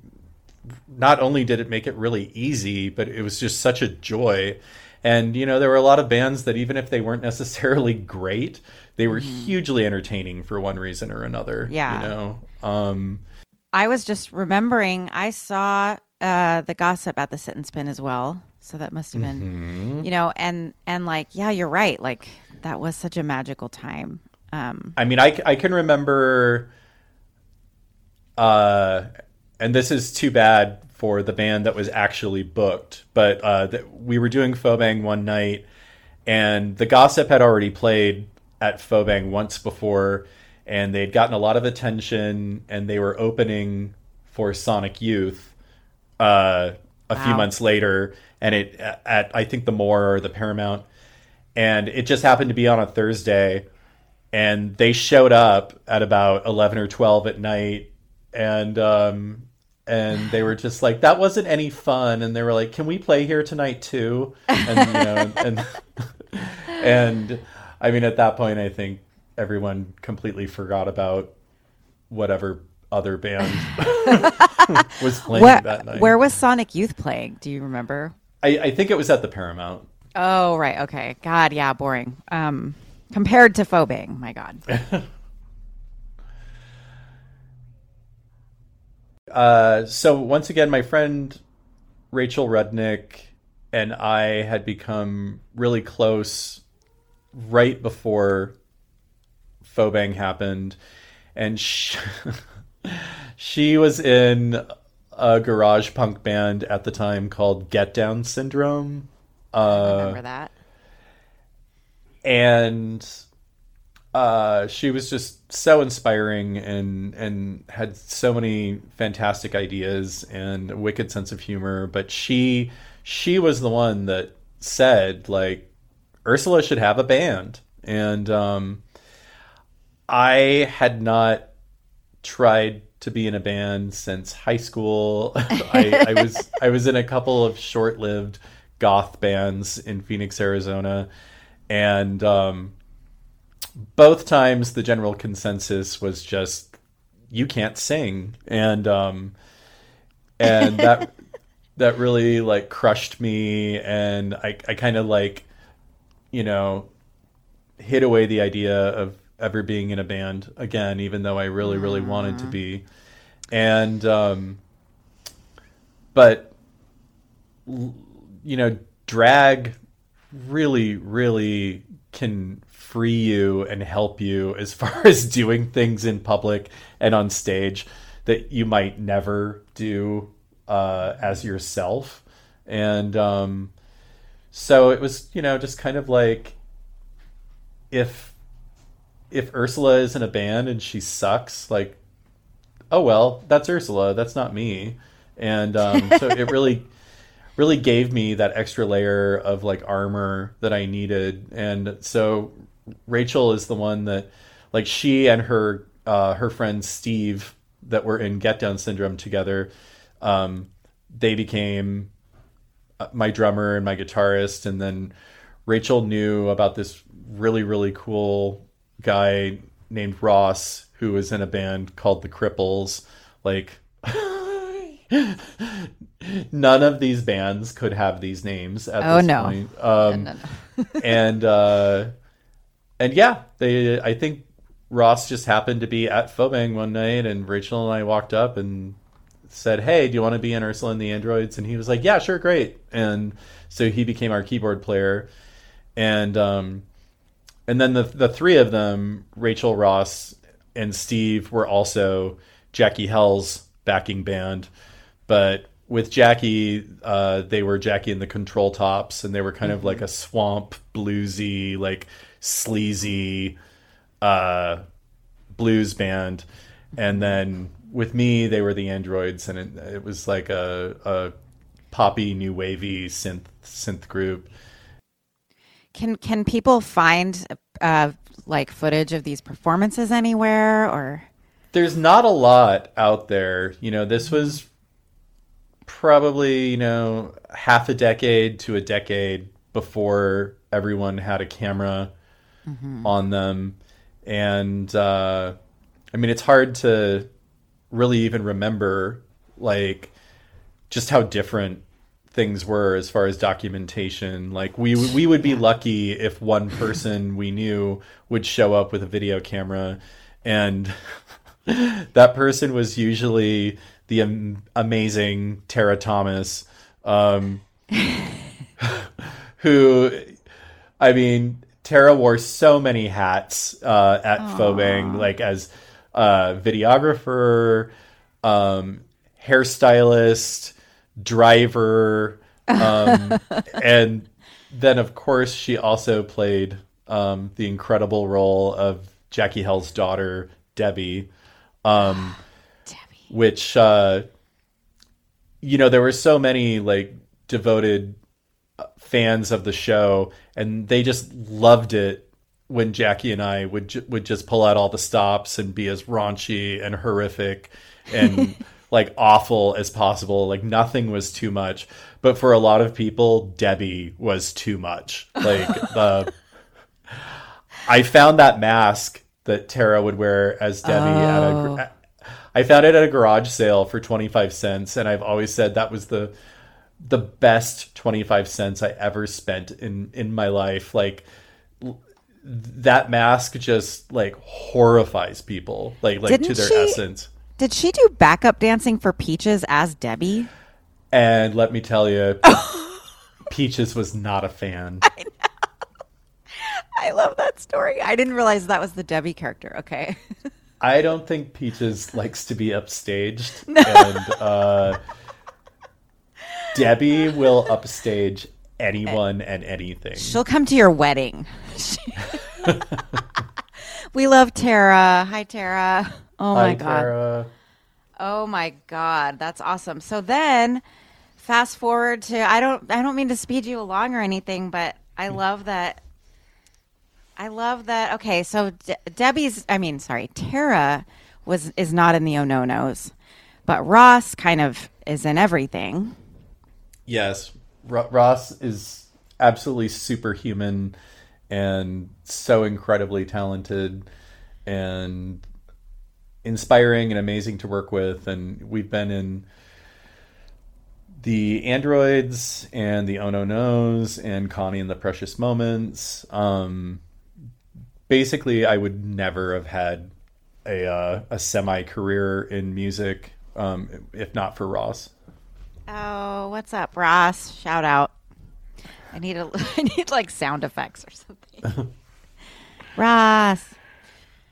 Speaker 2: not only did it make it really easy but it was just such a joy and you know there were a lot of bands that even if they weren't necessarily great they were hugely entertaining for one reason or another
Speaker 1: Yeah.
Speaker 2: you know um
Speaker 1: I was just remembering I saw uh, the gossip at the sit and spin as well. So that must have been,
Speaker 2: Mm-hmm.
Speaker 1: you know, and and like, yeah, you're right. Like that was such a magical time. Um,
Speaker 2: I mean, I, I can remember, uh, and this is too bad for the band that was actually booked, but uh, we were doing Phobang one night, and the Gossip had already played at Phobang once before, and they'd gotten a lot of attention, and they were opening for Sonic Youth uh, a few months later, and it at I think the Moore or the Paramount, and it just happened to be on a Thursday and they showed up at about 11 or 12 at night and um and they were just like that wasn't any fun and they were like can we play here tonight too and you know and and i mean at that point i think everyone completely forgot about whatever other band was playing
Speaker 1: where,
Speaker 2: that night
Speaker 1: where was Sonic Youth playing? Do you remember?
Speaker 2: I, I think it was at the paramount
Speaker 1: Oh, right. Okay. God, yeah, boring. Um, compared to Phobang, my God.
Speaker 2: Uh, so once again, my friend Rachel Rudnick and I had become really close right before Phobang happened, and she, she was in a garage punk band at the time called Get Down Syndrome. Uh,
Speaker 1: remember that?
Speaker 2: And uh, she was just so inspiring and and had so many fantastic ideas and a wicked sense of humor. But she she was the one that said like Ursula should have a band, and um, I had not tried to be in a band since high school. I, I was I was in a couple of short-lived goth bands in Phoenix, Arizona, and um, both times the general consensus was just you can't sing, and um, and that that really like crushed me, and I I kind of like you know hid away the idea of ever being in a band again, even though I really, really wanted to be. And, um, but, you know, drag really, really can free you and help you as far as doing things in public and on stage that you might never do uh, as yourself. And, um, so it was, you know, just kind of like if if Ursula is in a band and she sucks, like, oh well, that's Ursula, that's not me. And um, so it really, really gave me that extra layer of like armor that I needed. And so Rachel is the one that, like, she and her uh, her friend Steve that were in Get Down Syndrome together, um, they became uh, my drummer and my guitarist and then Rachel knew about this really really cool guy named Ross who was in a band called the Cripples like none of these bands could have these names at
Speaker 1: Oh,
Speaker 2: this
Speaker 1: no.
Speaker 2: point um
Speaker 1: No, no.
Speaker 2: and uh and yeah they i think Ross just happened to be at Phobang one night, and Rachel and I walked up and said, "Hey, do you want to be in Ursula and the Androids?" And he was like, "Yeah, sure, great." And so he became our keyboard player, and um, and then the the three of them, Rachel, Ross, and Steve, were also Jackie Hell's backing band, but with Jackie, uh, they were Jackie and the Control Tops, and they were kind of like a swamp bluesy, like sleazy uh, blues band. And then with me, they were the Androids, and it, it was like a, a poppy, new wavy synth synth group.
Speaker 1: Can can people find uh, like footage of these performances anywhere or?
Speaker 2: There's not a lot out there. You know, this was probably you know half a decade to a decade before everyone had a camera on them. And uh, i mean it's hard to really even remember like just how different things were as far as documentation. Like we we would be lucky if one person we knew would show up with a video camera. And that person was usually the am- amazing Tara Thomas, um, who, I mean, Tara wore so many hats uh, at Phobang, like as uh, videographer, um, hairstylist, driver, um, and then of course she also played um, the incredible role of Jackie Hell's daughter, Debbie. Um, which uh you know there were so many like devoted uh, fans of the show and they just loved it when Jackie and I would ju- would just pull out all the stops and be as raunchy and horrific and like awful as possible. Like nothing was too much. But for a lot of people Debbie was too much. Like the I found that mask that Tara would wear as Debbie at
Speaker 1: Oh.
Speaker 2: a I found it at a garage sale for 25 cents and I've always said that was the the best 25 cents I ever spent in in my life like that mask just like horrifies people like like to
Speaker 1: Didn't
Speaker 2: their
Speaker 1: she-
Speaker 2: essence
Speaker 1: Did she do backup dancing for Peaches as Debbie?
Speaker 2: and let me tell you Peaches was not a fan
Speaker 1: I love that story. I didn't realize that was the Debbie character. Okay.
Speaker 2: I don't think Peaches likes to be upstaged and uh Debbie will upstage anyone and anything
Speaker 1: She'll come to your wedding. we love Tara. Hi, Tara. Oh my
Speaker 2: Hi,
Speaker 1: God.
Speaker 2: Tara.
Speaker 1: Oh my God. That's awesome. So then fast forward to I don't I don't mean to speed you along or anything, but I love that I love that. Okay, so De- Debbie's I mean, sorry, Tara was is not in the Oh No Nos, but Ross kind of is in everything.
Speaker 2: Yes, Ro- Ross is absolutely superhuman and so incredibly talented and inspiring and amazing to work with. And we've been in the androids and the oh no nos and Connie and the precious moments. Um, basically, I would never have had a uh, a semi career in music um, if not for Ross.
Speaker 1: Oh, what's up, Ross? Shout out. I need a I need like sound effects or something. Ross.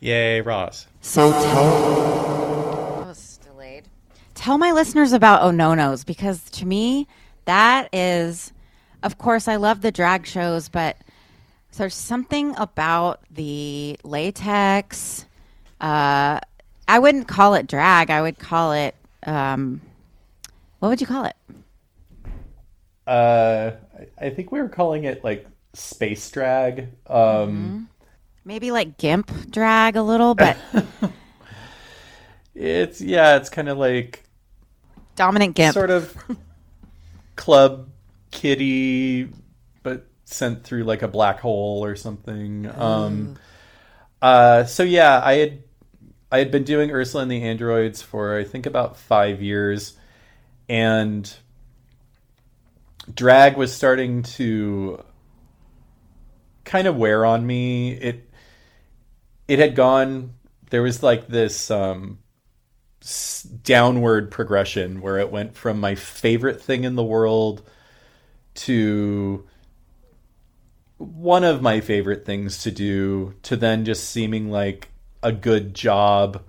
Speaker 2: Yay, Ross.
Speaker 5: So tell
Speaker 1: Oh, it's delayed. Tell my listeners about Ononos because to me, that is, of course, I love the drag shows, but there's something about the latex. Uh, I wouldn't call it drag. I would call it, um, what would you call it?
Speaker 2: Uh, I- think we were calling it like space drag. Um,
Speaker 1: Maybe like gimp drag a little, but
Speaker 2: It's yeah, it's kind of like
Speaker 1: dominant gimp.
Speaker 2: sort of club kitty, sent through like a black hole or something. Um, uh, so yeah, I had I had been doing Ursula and the Androids for I think about five years, and drag was starting to kind of wear on me. It it had gone. There was like this um, s- downward progression where it went from my favorite thing in the world to one of my favorite things to do to then just seeming like a good job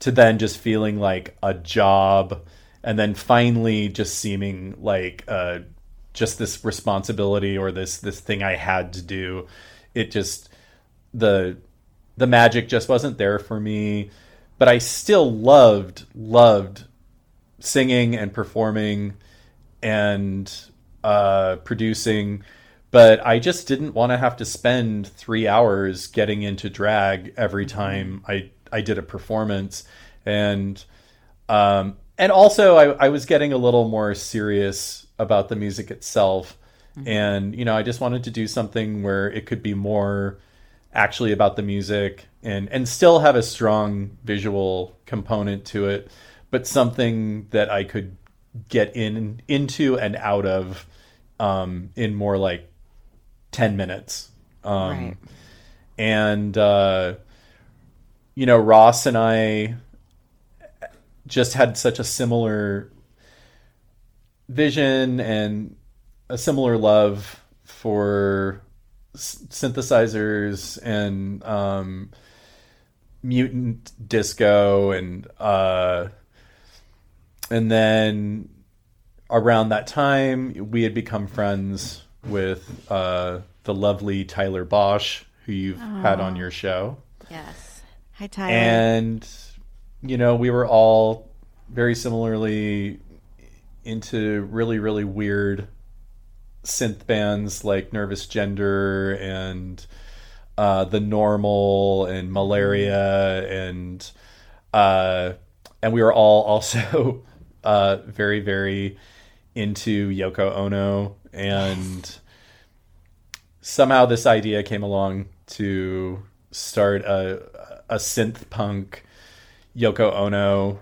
Speaker 2: to then just feeling like a job and then finally just seeming like uh, just this responsibility or this this thing I had to do. It just the the magic just wasn't there for me but I still loved loved singing and performing and uh, producing but I just didn't want to have to spend three hours getting into drag every time I I did a performance, and um, and also I, I was getting a little more serious about the music itself, and you know I just wanted to do something where it could be more actually about the music and and still have a strong visual component to it, but something that I could get in into and out of um, in more like 10 minutes. Um,
Speaker 1: Right.
Speaker 2: And, uh, you know, Ross and I just had such a similar vision and a similar love for s- synthesizers and um, mutant disco and uh, and then around that time we had become friends with uh, the lovely Tyler Bosch who you've had on your show
Speaker 1: Yes. Hi, Tyler.
Speaker 2: and you know we were all very similarly into really really weird synth bands like nervous gender and uh, the normal and malaria and uh, and we were all also uh, very very into Yoko Ono and somehow this idea came along to start a a synth punk Yoko Ono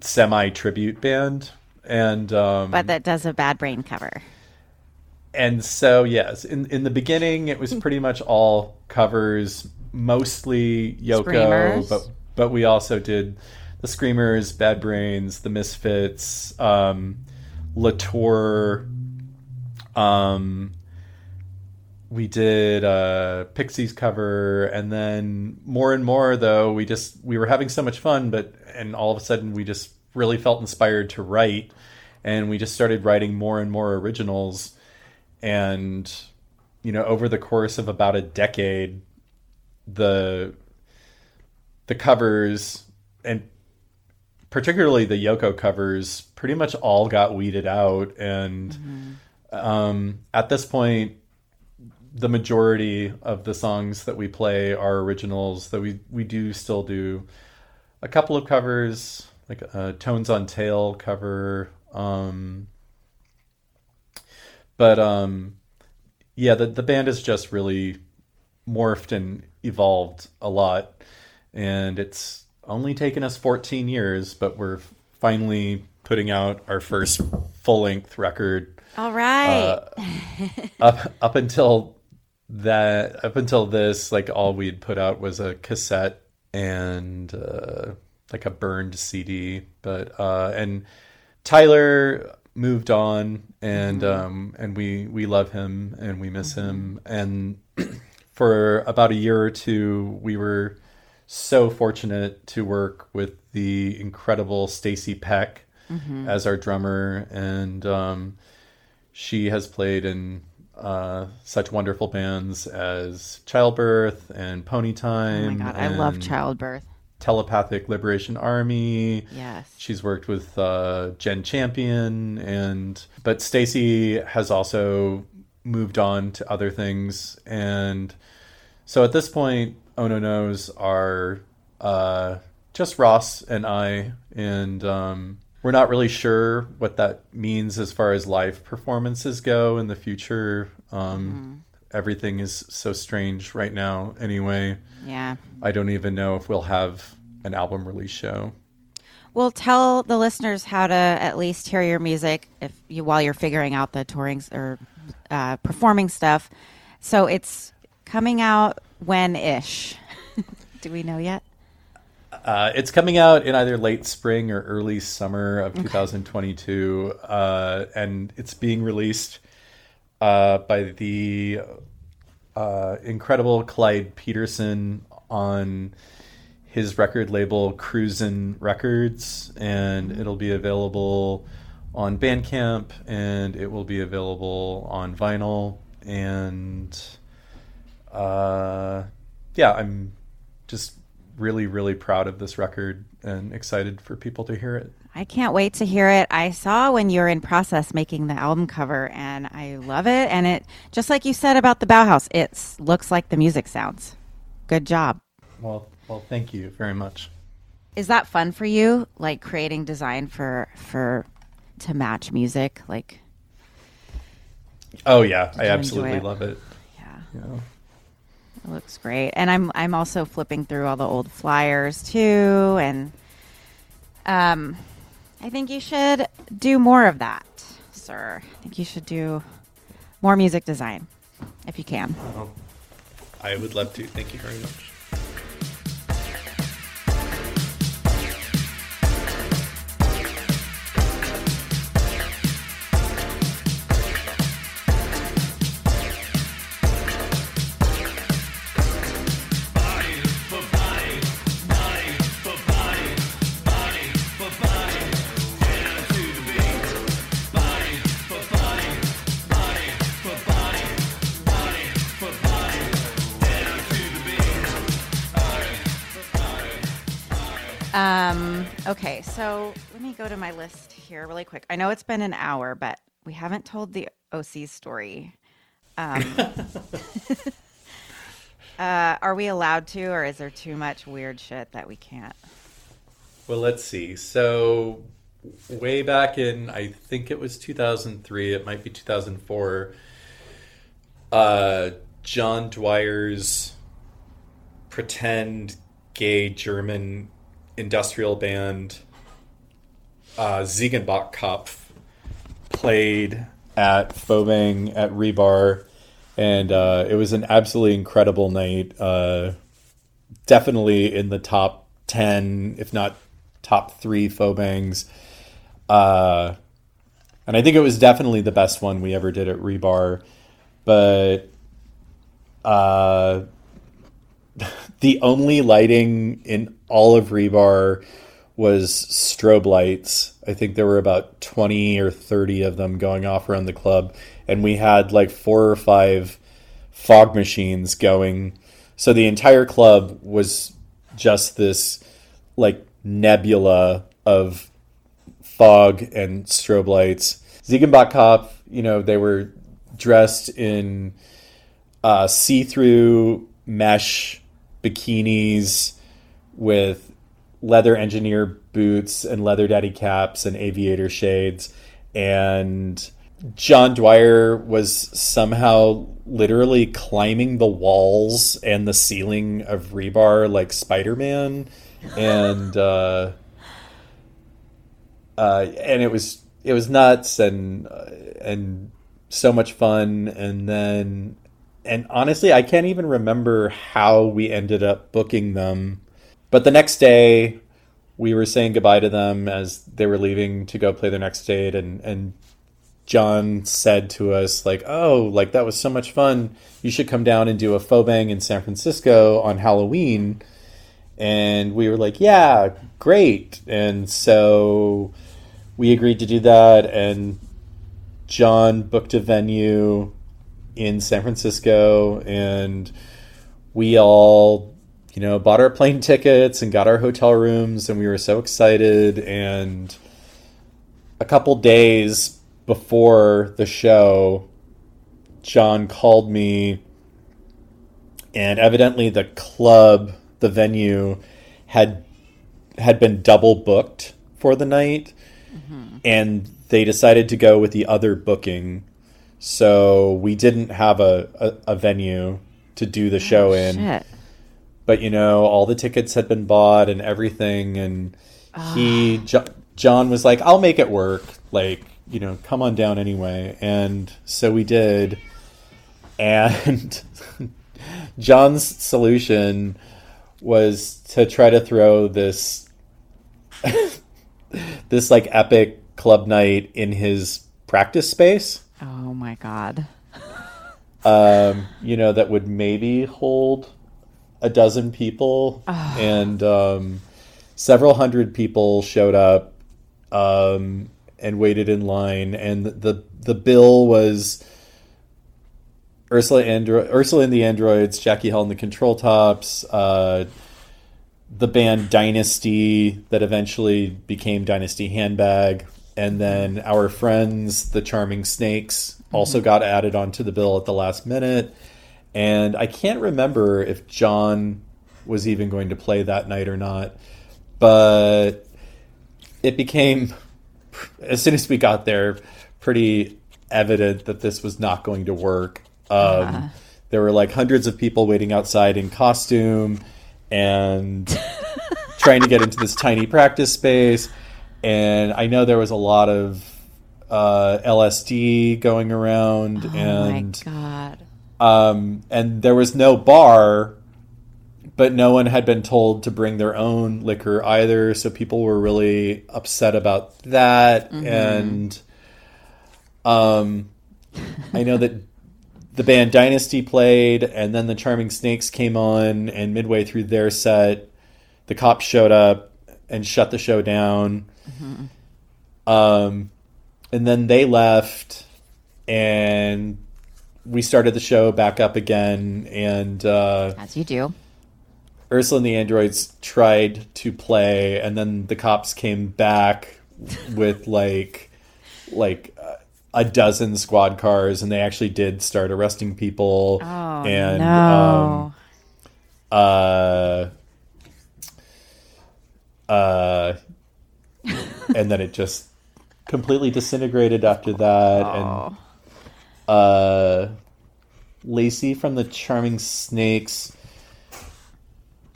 Speaker 2: semi tribute band and um
Speaker 1: but that does a bad brain cover.
Speaker 2: and so yes in in the beginning it was pretty much all covers mostly Yoko
Speaker 1: Screamers.
Speaker 2: but but we also did the Screamers Bad Brains the Misfits um Latour um we did uh Pixies cover and then more and more though we just we were having so much fun but and all of a sudden we just really felt inspired to write and we just started writing more and more originals. And you know over the course of about a decade the the covers and particularly the Yoko covers pretty much all got weeded out and um, at this point the majority of the songs that we play are originals that we we do still do a couple of covers like a tones on tail cover um but um yeah the the band has just really morphed and evolved a lot and it's only taken us 14 years but we're finally putting out our first full-length record
Speaker 1: All right.
Speaker 2: up up until that up until this like all we'd put out was a cassette and uh, like a burned CD but uh and Tyler moved on and um and we we love him and we miss him. And for about a year or two we were so fortunate to work with the incredible Stacy Peck as our drummer and um she has played in uh, such wonderful bands as Childbirth and Pony Time.
Speaker 1: oh my god, I love childbirth.
Speaker 2: Telepathic Liberation Army.
Speaker 1: Yes.
Speaker 2: She's worked with uh, Jen Champion, and but Stacy has also moved on to other things, and so at this point, Ononos are uh, just Ross and I, and um, we're not really sure what that means as far as live performances go in the future. Um, Everything is so strange right now, anyway.
Speaker 1: Yeah.
Speaker 2: I don't even know if we'll have an album release show.
Speaker 1: Well, tell the listeners how to at least hear your music if you while you're figuring out the touring or uh, performing stuff. So it's coming out when ish. Do we know yet?
Speaker 2: Uh, it's coming out in either late spring or early summer of 2022, uh, and it's being released uh, by the uh, incredible Clyde Peterson on his record label Cruisin' Records, and it'll be available on Bandcamp, and it will be available on vinyl, and uh, yeah, I'm just really, really proud of this record and excited for people to hear it.
Speaker 1: I can't wait to hear it. I saw when you were in process making the album cover, and I love it. And it, just like you said about the Bauhaus, it looks like the music sounds. Good job.
Speaker 2: Well, well, thank you very much.
Speaker 1: Is that fun for you? Like creating design for for to match music? Like,
Speaker 2: Oh yeah, I absolutely
Speaker 1: it?
Speaker 2: love it.
Speaker 1: yeah,
Speaker 2: Yeah.
Speaker 1: Looks great. And I'm I'm also flipping through all the old flyers too, and um, I think you should do more of that, sir. I think you should do more music design if you can.
Speaker 2: Well, I would love to. Thank you very much.
Speaker 1: So let me go to my list here really quick. I know it's been an hour, but we haven't told the OC story. Um, uh, are we allowed to, or is there too much weird shit that we can't?
Speaker 2: Well, let's see. So, way back in, I think it was 2003, it might be 2004, uh, John Dwyer's pretend gay German industrial band, uh, Ziegenbock Kopf, played at Phobang at Rebar. And uh, it was an absolutely incredible night. Uh, definitely in the top 10, if not top three Phobangs. Uh, and I think it was definitely the best one we ever did at Rebar. But uh, the only lighting in all of Rebar was strobe lights. I think there were about 20 or 30 of them going off around the club. And we had like four or five fog machines going. So the entire club was just this like nebula of fog and strobe lights. Ziegenbock you know, they were dressed in uh, see-through mesh bikinis with leather engineer boots and leather daddy caps and aviator shades. And John Dwyer was somehow literally climbing the walls and the ceiling of rebar like Spider-Man. And uh, uh, and it was it was nuts and uh, and so much fun. And then and honestly I can't even remember how we ended up booking them but the next day we were saying goodbye to them as they were leaving to go play their next date. And and John said to us like oh like that was so much fun. You should come down and do a Phobang in San Francisco on Halloween. And we were like yeah great. And so we agreed to do that. And John booked a venue in San Francisco. And we all you know bought our plane tickets and got our hotel rooms and we were so excited. And a couple days before the show John called me and evidently the club the venue had had been double booked for the night. Mm-hmm. And they decided to go with the other booking. So we didn't have a, a, a venue to do the oh, show in.
Speaker 1: Shit.
Speaker 2: But you know all the tickets had been bought and everything and he jo- john was like i'll make it work like you know come on down anyway and so we did and john's solution was to try to throw this this like epic club night in his practice space.
Speaker 1: Oh my god.
Speaker 2: Um, you know, that would maybe hold a dozen people, and um, several hundred people showed up um, and waited in line, and the the bill was Ursula Andro- Ursula and the Androids, Jackie Hill and the Control Tops, uh, the band Dynasty that eventually became Dynasty Handbag, and then our friends, the Charming Snakes, also got added onto the bill at the last minute. And I can't remember if John was even going to play that night or not, but it became, as soon as we got there, pretty evident that this was not going to work. Um, There were like hundreds of people waiting outside in costume and trying to get into this tiny practice space. And I know there was a lot of uh, LSD going around,
Speaker 1: Oh
Speaker 2: and
Speaker 1: my god.
Speaker 2: Um, and there was no bar, but no one had been told to bring their own liquor either. So people were really upset about that. And um, I know that the band Dynasty played, and then the Charming Snakes came on, and midway through their set, the cops showed up and shut the show down. Um, and then they left, and we started the show back up again, and uh,
Speaker 1: As you do.
Speaker 2: Ursula and the androids tried to play, and then the cops came back with like like a dozen squad cars, and they actually did start arresting people.
Speaker 1: Oh
Speaker 2: and
Speaker 1: no.
Speaker 2: um, uh, uh, and then it just completely disintegrated after that, and uh, Lacey from the Charming Snakes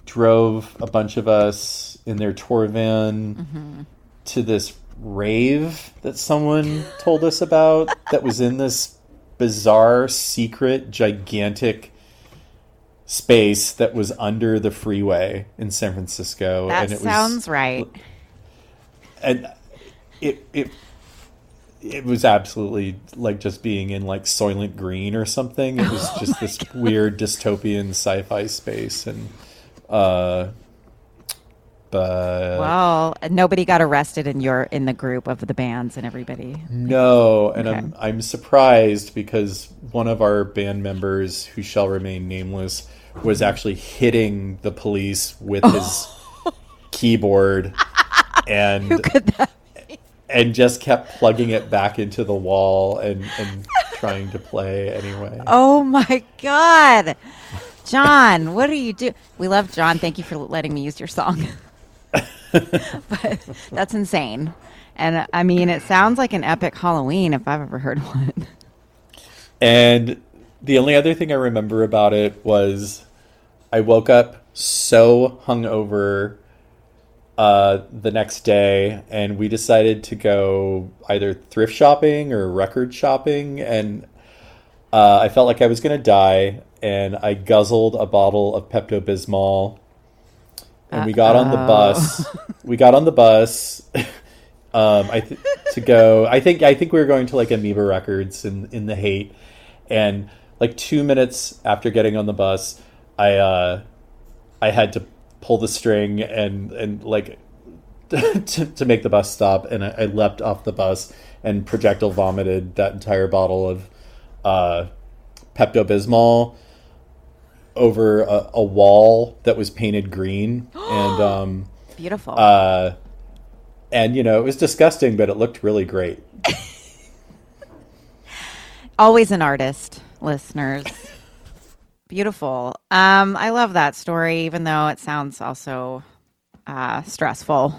Speaker 2: drove a bunch of us in their tour van to this rave that someone told us about that was in this bizarre, secret, gigantic space that was under the freeway in San Francisco.
Speaker 1: that
Speaker 2: and it
Speaker 1: sounds
Speaker 2: was,
Speaker 1: right.
Speaker 2: and it it it was absolutely like just being in like Soylent Green or something. It was just this weird dystopian sci-fi space, and uh, but
Speaker 1: Well, nobody got arrested in your in the group of the bands and everybody.
Speaker 2: no, and I'm I'm surprised because one of our band members, who shall remain nameless, was actually hitting the police with his keyboard, and
Speaker 1: Could that
Speaker 2: and just kept plugging it back into the wall and, and trying to play anyway.
Speaker 1: Oh my god. John, what are you do? We love John. Thank you for letting me use your song. but that's insane. And I mean, it sounds like an epic Halloween if I've ever heard one.
Speaker 2: And the only other thing I remember about it was I woke up so hungover uh, the next day, and we decided to go either thrift shopping or record shopping, and uh, I felt like I was going to die, and I guzzled a bottle of Pepto Bismol, and we got on the bus. we got on the bus. um, I th- to go. I think I think we were going to like Amoeba Records in in the Haight, and like two minutes after getting on the bus, I uh, I had to pull the string and and like to, to make the bus stop, and I, I leapt off the bus and projectile vomited that entire bottle of uh, Pepto Bismol over a, a wall that was painted green, and um,
Speaker 1: Beautiful.
Speaker 2: uh, and you know it was disgusting, but it looked really great.
Speaker 1: Always an artist, listeners. Beautiful. Um, I love that story, even though it sounds also uh, stressful.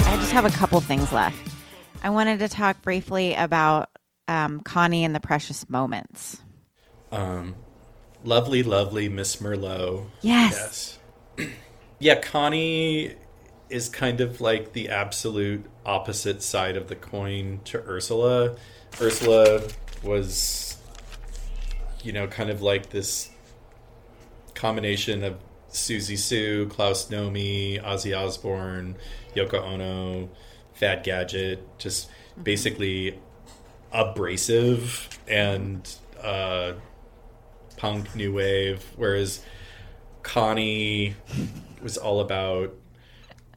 Speaker 1: I just have a couple things left. I wanted to talk briefly about um, Connie and the Precious Moments.
Speaker 2: lovely, lovely Miss Merlot.
Speaker 1: Yes.
Speaker 2: Yes. yeah, Connie is kind of like the absolute opposite side of the coin to Ursula. Ursula was, you know, kind of like this combination of Siouxsie Sioux, Klaus Nomi, Ozzy Osbourne, Yoko Ono, Fad Gadget, just basically abrasive and uh, punk new wave, whereas Connie was all about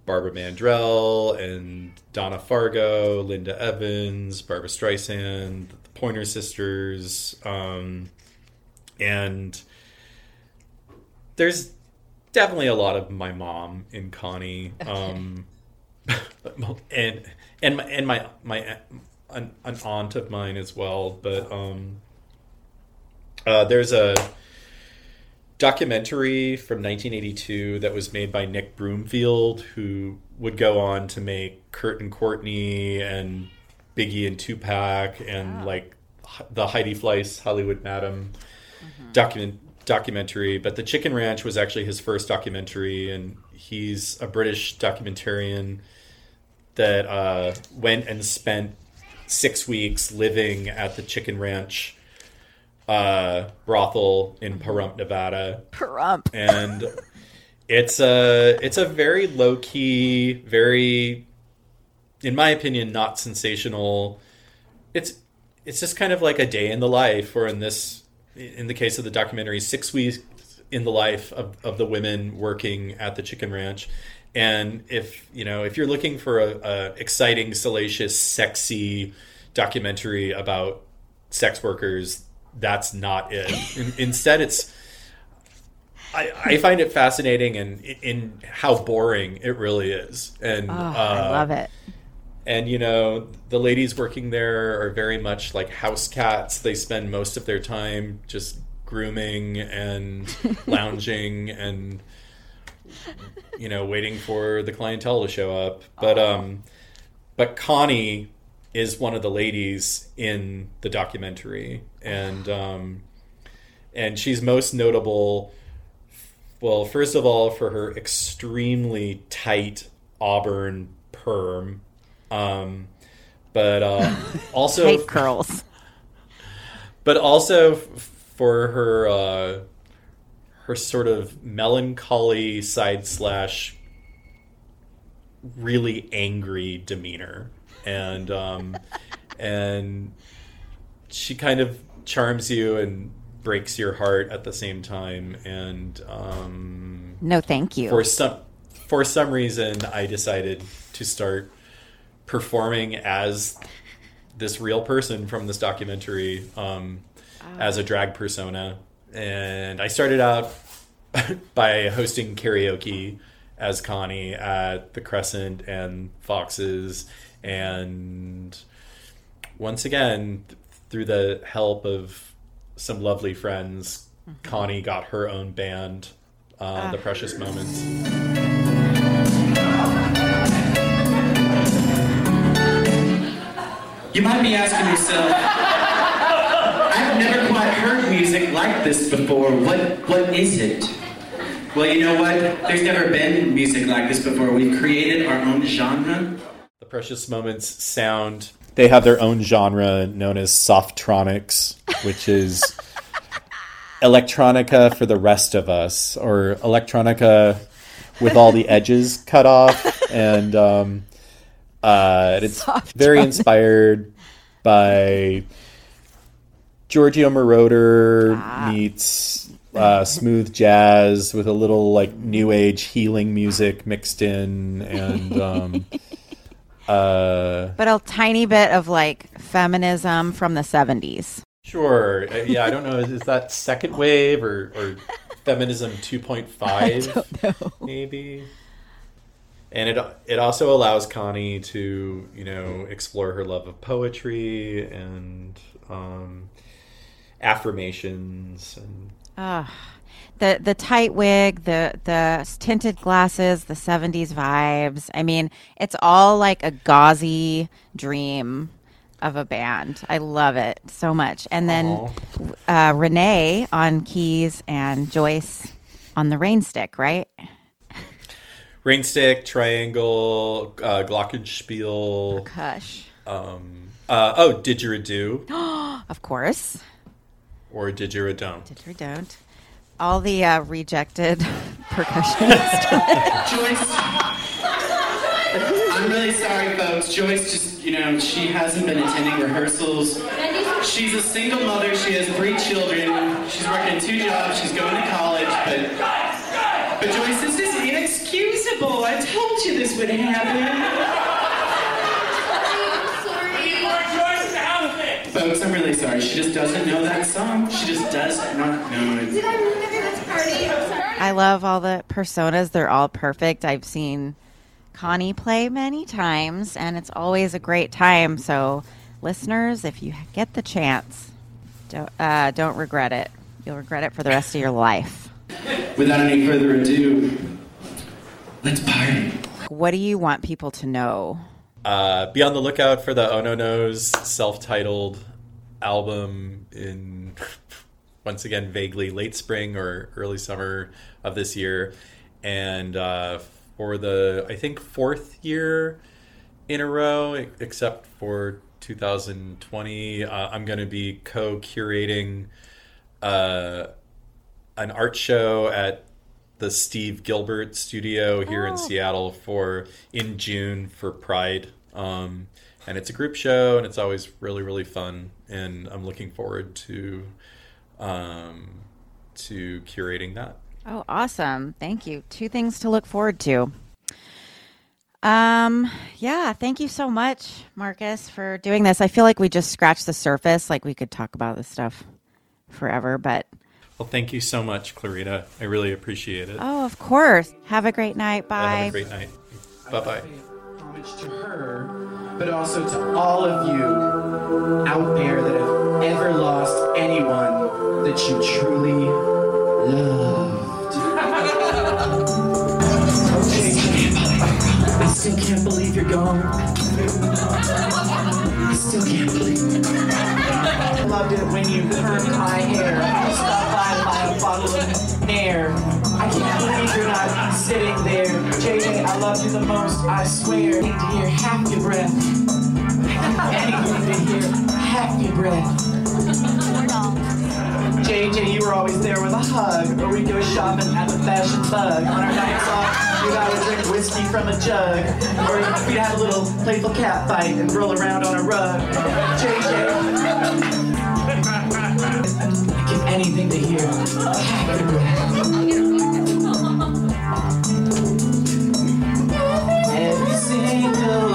Speaker 2: Barbara Mandrell and Donna Fargo, Linda Evans, Barbra Streisand, the Pointer Sisters, um, and there's definitely a lot of my mom in Connie, um, and and my and my my an, an aunt of mine as well. But um, uh, there's a documentary from 1982 that was made by Nick Broomfield, who would go on to make Kurt and Courtney and Biggie and Tupac and like the Heidi Fleiss Hollywood Madam document documentary. But the Chicken Ranch was actually his first documentary, and he's a British documentarian that uh, went and spent six weeks living at the Chicken Ranch uh, brothel in Pahrump, Nevada
Speaker 1: Perump.
Speaker 2: and it's a it's a very low key, very, in my opinion, not sensational. It's it's just kind of like a day in the life, or in this, in the case of the documentary, six weeks in the life of, of the women working at the chicken ranch. And if you know if you're looking for a, a exciting, salacious, sexy documentary about sex workers, that's not it. In, instead, it's I, I find it fascinating and in, in how boring it really is. And
Speaker 1: Oh,
Speaker 2: uh,
Speaker 1: I love it.
Speaker 2: and you know the ladies working there are very much like house cats. They spend most of their time just grooming and lounging and you know waiting for the clientele to show up. But um, but Connie is one of the ladies in the documentary, and um, and she's most notable. Well, first of all, for her extremely tight auburn perm, um, but uh, also
Speaker 1: curls.
Speaker 2: but also for her uh, her sort of melancholy side slash really angry demeanor. And um, and she kind of charms you and breaks your heart at the same time. And um,
Speaker 1: No, thank you.
Speaker 2: for some for some reason I decided to start performing as this real person from this documentary um, as a drag persona and I started out by hosting karaoke as Connie at the Crescent and Fox's and once again th- through the help of some lovely friends Connie got her own band uh, the precious moments.
Speaker 6: You might be asking yourself, I've never quite heard music like this before. What what is it? Well, you know what? There's never been music like this before. We've created our own genre.
Speaker 2: The Precious Moments sound. They have their own genre known as softronics, which is electronica for the rest of us, or electronica with all the edges cut off, and um, uh, it's very inspired by Giorgio Moroder meets uh, smooth jazz with a little like new age healing music mixed in, and um, uh,
Speaker 1: but a tiny bit of like feminism from the 70s.
Speaker 2: sure, Uh, yeah, I don't know, is, is that second wave or, or feminism two point five, maybe? And it it also allows Connie to you know explore her love of poetry and um, affirmations and
Speaker 1: Ah, the the tight wig, the the tinted glasses, the 70s vibes. I mean, it's all like a gauzy dream of a band. I love it so much. And then uh, Renee on keys and Joyce on the rain stick, right?
Speaker 2: Rainstick, triangle, uh, glockenspiel.
Speaker 1: Kush,
Speaker 2: Um, uh, oh, didgeridoo
Speaker 1: of course.
Speaker 2: Or didgeridoo.
Speaker 1: Did you or don't. All the uh, rejected percussionists.
Speaker 6: Joyce. I'm really sorry, folks. Joyce just, you know, she hasn't been attending rehearsals. She's a single mother. She has three children. She's working two jobs. She's going to college. But, but Joyce, this is inexcusable. I told you this would happen. Folks, I'm really sorry. She just doesn't know that song. She just does not know it.
Speaker 1: Did I love all the personas. They're all perfect. I've seen Connie play many times, and it's always a great time. So, listeners, if you get the chance, don't, uh, don't regret it. You'll regret it for the rest of your life.
Speaker 6: Without any further ado, let's party.
Speaker 1: What do you want people to know?
Speaker 2: Uh, be on the lookout for the Oh No No's self-titled album in once again vaguely late spring or early summer of this year, and uh, for the I think fourth year in a row, except for 2020, uh, I'm going to be co-curating uh, an art show at the Steve Gilbert Studio here in Seattle for in June for Pride. Um, and it's a group show, and it's always really really fun. And I'm looking forward to um, to curating that.
Speaker 1: Oh, awesome. Thank you. Two things to look forward to. Um, yeah, thank you so much, Marcus, for doing this. I feel like we just scratched the surface. Like we could talk about this stuff forever, but
Speaker 2: Well, thank you so much, Clarita. I really appreciate it.
Speaker 1: oh, of course. Have a great night. Bye.
Speaker 2: Have a great night. Bye bye.
Speaker 6: homage to her, but also to all of you out there that have ever lost anyone that you truly loved. okay, I still can't believe you're gone. I still can't believe. I loved it when you permed my hair. Air. I can't believe you're not sitting there. JJ, I love you the most, I swear. I need to hear half your breath. Anything to hear half your breath. JJ, you were always there with a hug, or we'd go shopping at the Fashion Bug. On our nights off, we'd always drink whiskey from a jug, or we'd have a little playful cat fight and roll around on a rug. JJ, anything to hear. Every single